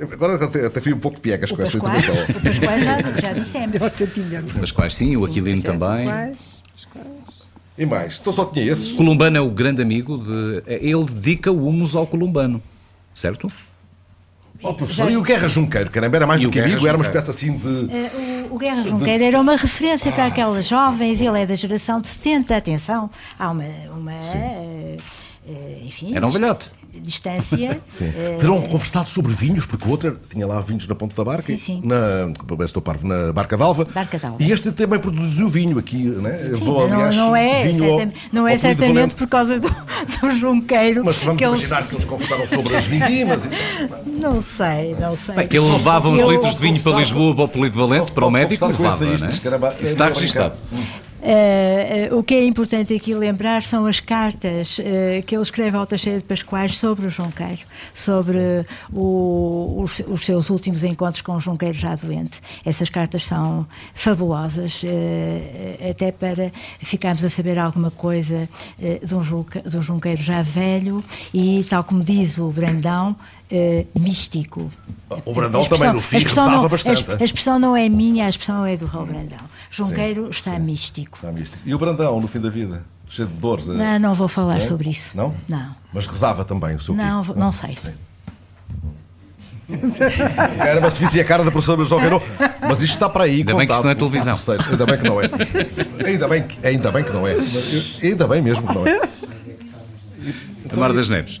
Agora até, até fui um pouco piegas O com esta intervenção. o Pascoal já, já dissemos. Deu sentimento. Das quais sim, o Aquilino também. E mais, então só tinha esses. Columbano é o grande amigo de. Ele dedica o humus ao Columbano, certo? Oh, professor, e o Guerra Junqueiro, caramba, era mais E do que Guerra amigo, era uma Junqueiro. espécie assim de. Eh, o, o Guerra Junqueira era uma referência para aquelas jovens, ele é da geração de 70, atenção, há uma. uma eh, enfim, Era um velhote. Distância. Sim. eh, Terão conversado sobre vinhos, porque o outro tinha lá vinhos na ponta da barca, Sim, sim. na, estou parvo, na Barca d'Alva. Barca d'Alva. E este também produziu vinho aqui, né? Sim, não, aliás, não é, vinho ao- certam- não é ao certamente por causa do, do junqueiro. Mas vamos que eles- imaginar que eles conversaram sobre as vindimas. e- Não sei, não sei. Bem, ele levava uns Eu- litros de vinho para Lisboa, para o Polido Valente, para o médico, levava, é? caramba, Isso está é registado. Eh, o que é importante aqui lembrar são as cartas eh, que ele escreve ao Teixeira de Pascoais sobre o Junqueiro, sobre o- os, os seus últimos encontros com o Junqueiro já doente. Essas cartas são fabulosas, até para ficarmos a saber alguma coisa de um Junqueiro já velho e, tal como diz o Brandão, eh, místico. O Brandão também, no fim, rezava não- bastante. A, a expressão não é minha, a expressão é do Raul Brandão. Junqueiro está místico. Está místico. E o Brandão, no fim da vida? Cheio de dores. eh? Não, não vou falar É? sobre isso. Não? Não. Mas rezava também o seu Não, vou- não sei. Era uma a cara da professora Renault. Mas isto está para aí. Ainda bem que isto contado não é televisão. Ainda bem que não é. Ainda bem que, ainda bem que não é. Ainda bem mesmo que não é. Amar das Neves.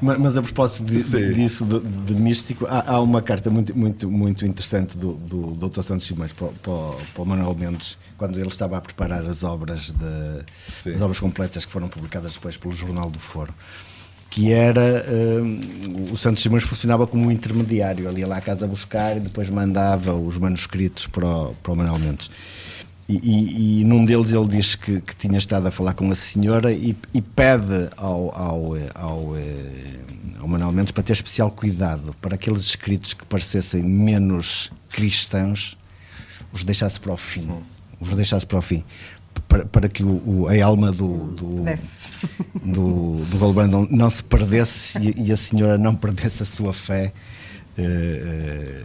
Mas, mas a propósito de- Sim. disso, de, de místico, há, há uma carta muito, muito, muito interessante do, do Dr. Santos Simões para, o- para, para o Manuel Mendes, quando ele estava a preparar as obras, de, as obras completas que foram publicadas depois pelo Jornal do Foro. Que era. hum, o Santos Simões funcionava como um intermediário, ia lá à casa buscar e depois mandava os manuscritos para o, para o Manuel Mendes. E, e- e num deles ele diz que, que tinha estado a falar com a senhora e, e pede ao, ao, eh, ao, eh, ao Manuel Mendes para ter especial cuidado para aqueles escritos que parecessem menos cristãos, os deixasse para o fim. Os deixasse para o fim. Para, para que o, o- a alma do, do, do, do Golbrandon não se perdesse e, e a senhora não perdesse a sua fé eh, eh,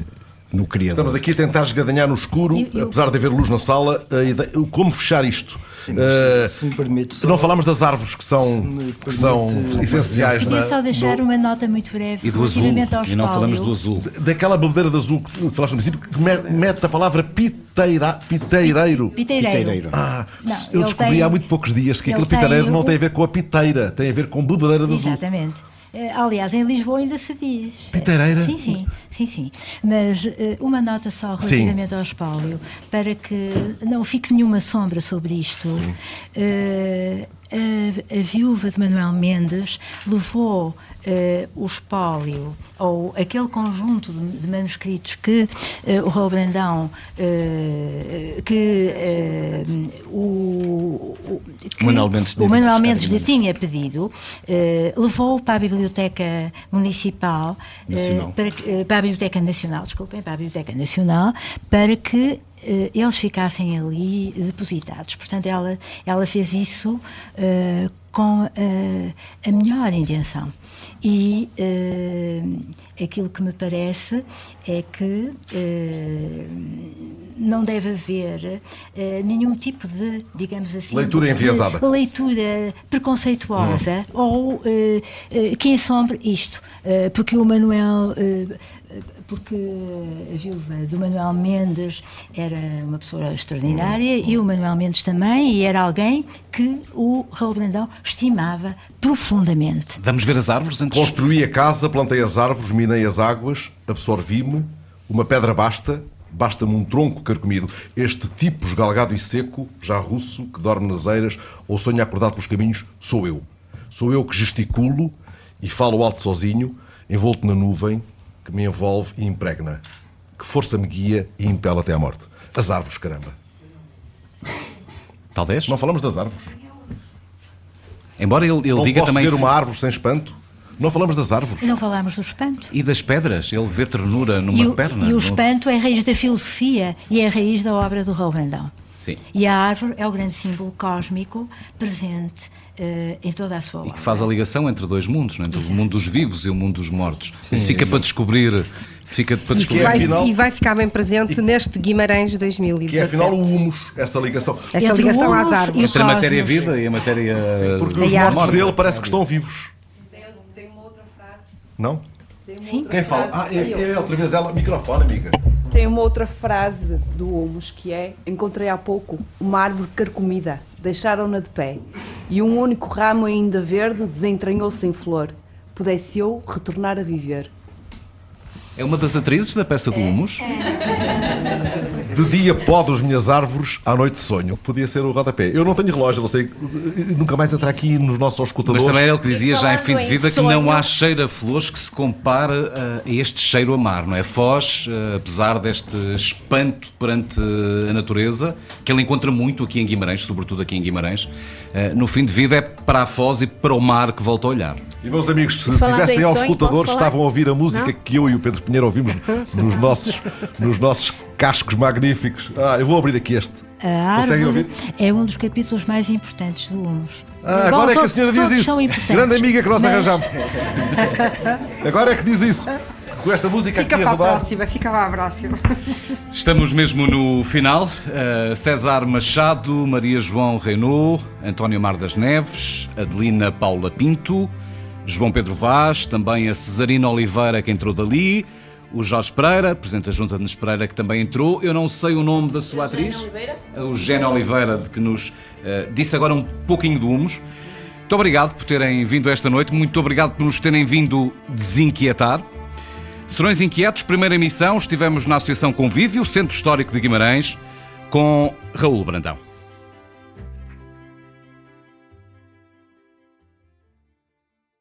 no Criador. Estamos aqui a tentar esgadanhar no escuro, E- e o- apesar de haver luz na sala. a ideia- como fechar isto? Sim, mas, Eh, se me permite só- não falámos das árvores que são, me que são permite- essenciais. Queria na- só deixar no- uma nota muito breve E do azul. relativamente ao E não falamos do azul. daquela bebedeira de azul que falaste no princípio, que me- mete a palavra piteira, piteireiro. Piteireiro. Piteireiro. Ah, Não, eu descobri tem- há muito poucos dias que ele aquele piteireiro tem não tem a ver com a piteira, tem a ver com bebedeira de azul. Exatamente. Eh, Aliás, em Lisboa ainda se diz. Piteireira? Sim, sim, sim, sim. Mas eh, uma nota só relativamente ao espólio, para que não fique nenhuma sombra sobre isto. Eh, a, a viúva de Manuel Mendes levou eh, o espólio, ou aquele conjunto de, de manuscritos que eh, o Raul Brandão, eh, que o, o, que Manuel Mendes o Manuel Mendes lhe tinha pedido, levou para a Biblioteca Municipal, para, para a Biblioteca Nacional, desculpem, para a Biblioteca Nacional, para que eles ficassem ali depositados. Portanto, ela, ela fez isso com a melhor intenção. E eh, aquilo que me parece é que eh, não deve haver eh, nenhum tipo de, digamos assim, Leitura enviesada. leitura preconceituosa ou eh, eh, que ensombre isto. Porque o Manuel. Porque a viúva do Manuel Mendes era uma pessoa extraordinária e o Manuel Mendes também, e era alguém que o Raul Brandão estimava profundamente. Vamos ver as árvores antes? Construí a casa, plantei as árvores, minei as águas, absorvi-me, uma pedra basta, basta-me um tronco carcomido. Este tipo esgalgado e seco, já russo, que dorme nas eiras ou sonha acordado pelos caminhos, sou eu. Sou eu que gesticulo e falo alto sozinho, envolto na nuvem que me envolve e impregna. Que força me guia e impela até à morte. As árvores, caramba. Talvez. Não falamos das árvores. Embora ele, ele Não diga posso também. ver uma árvore sem espanto. Não falamos das árvores. Não falámos do espanto. E das pedras, ele vê ternura numa E o, perna. e o no- espanto é a raiz da filosofia e é a raiz da obra do Raul Brandão. Sim. E a árvore é o grande símbolo cósmico presente eh, em toda a sua E obra. que faz a ligação entre dois mundos, não é? entre o mundo dos vivos e o mundo dos mortos. Isso fica para descobrir. Fica para descobrir. vai, afinal- e vai ficar bem presente neste Guimarães 2017. Que é afinal o humus, essa ligação. Essa Entre ligação às árvores. e Entre a matéria-vida e a matéria. Porque E os mortos árvore. dele parece que estão vivos. Tem uma outra frase. Não? Uma Sim. outra Quem fala? Ah, é, é outra vez ela. Microfone, amiga. Tem uma outra frase do Humus que é: Encontrei há pouco uma árvore carcomida, deixaram-na de pé, e um único ramo ainda verde desentranhou-se em flor. pudesse eu retornar a viver. É uma das atrizes da peça do Humus. De dia podo as minhas árvores, à noite sonho. Podia ser o rodapé. Eu não tenho relógio, não sei. Nunca mais entrar aqui nos nossos auscultadores. Mas também é ele que dizia E já em fim de vida que não há cheiro a flores que se compare uh, a este cheiro a mar, não é? Foz, uh, apesar deste espanto perante a natureza, que ele encontra muito aqui em Guimarães, sobretudo aqui em Guimarães, no fim de vida é para a Foz e para o mar que volta a olhar. E meus amigos, se tivessem posso falar? estavam a ouvir a música Não? que eu e o Pedro Pinheiro ouvimos nos nossos, nos nossos cascos magníficos. Ah, eu vou abrir aqui este. A Conseguem árvore ouvir? é um dos capítulos mais importantes do Humus. Ah, Bom, agora é que a senhora diz isso. São importantes, Grande amiga que nós mas- arranjamos. Agora é que diz isso. Com esta música Fica aqui para a rodar. próxima, fica para a próxima. Estamos mesmo no final. Uh, César Machado, Maria João Renault, António Mar das Neves, Adelina Paula Pinto, João Pedro Vaz, também a Cesarina Oliveira que entrou dali, o Jorge Pereira, Presidente da Junta de Pereira que também entrou. Eu não sei o nome da sua atriz. A Eugénia Oliveira, de que nos uh, disse agora um pouquinho do Humus. Muito obrigado por terem vindo esta noite, muito obrigado por nos terem vindo desinquietar. Serões Inquietos, primeira emissão, estivemos na Associação Convívio, Centro Histórico de Guimarães, com Raul Brandão.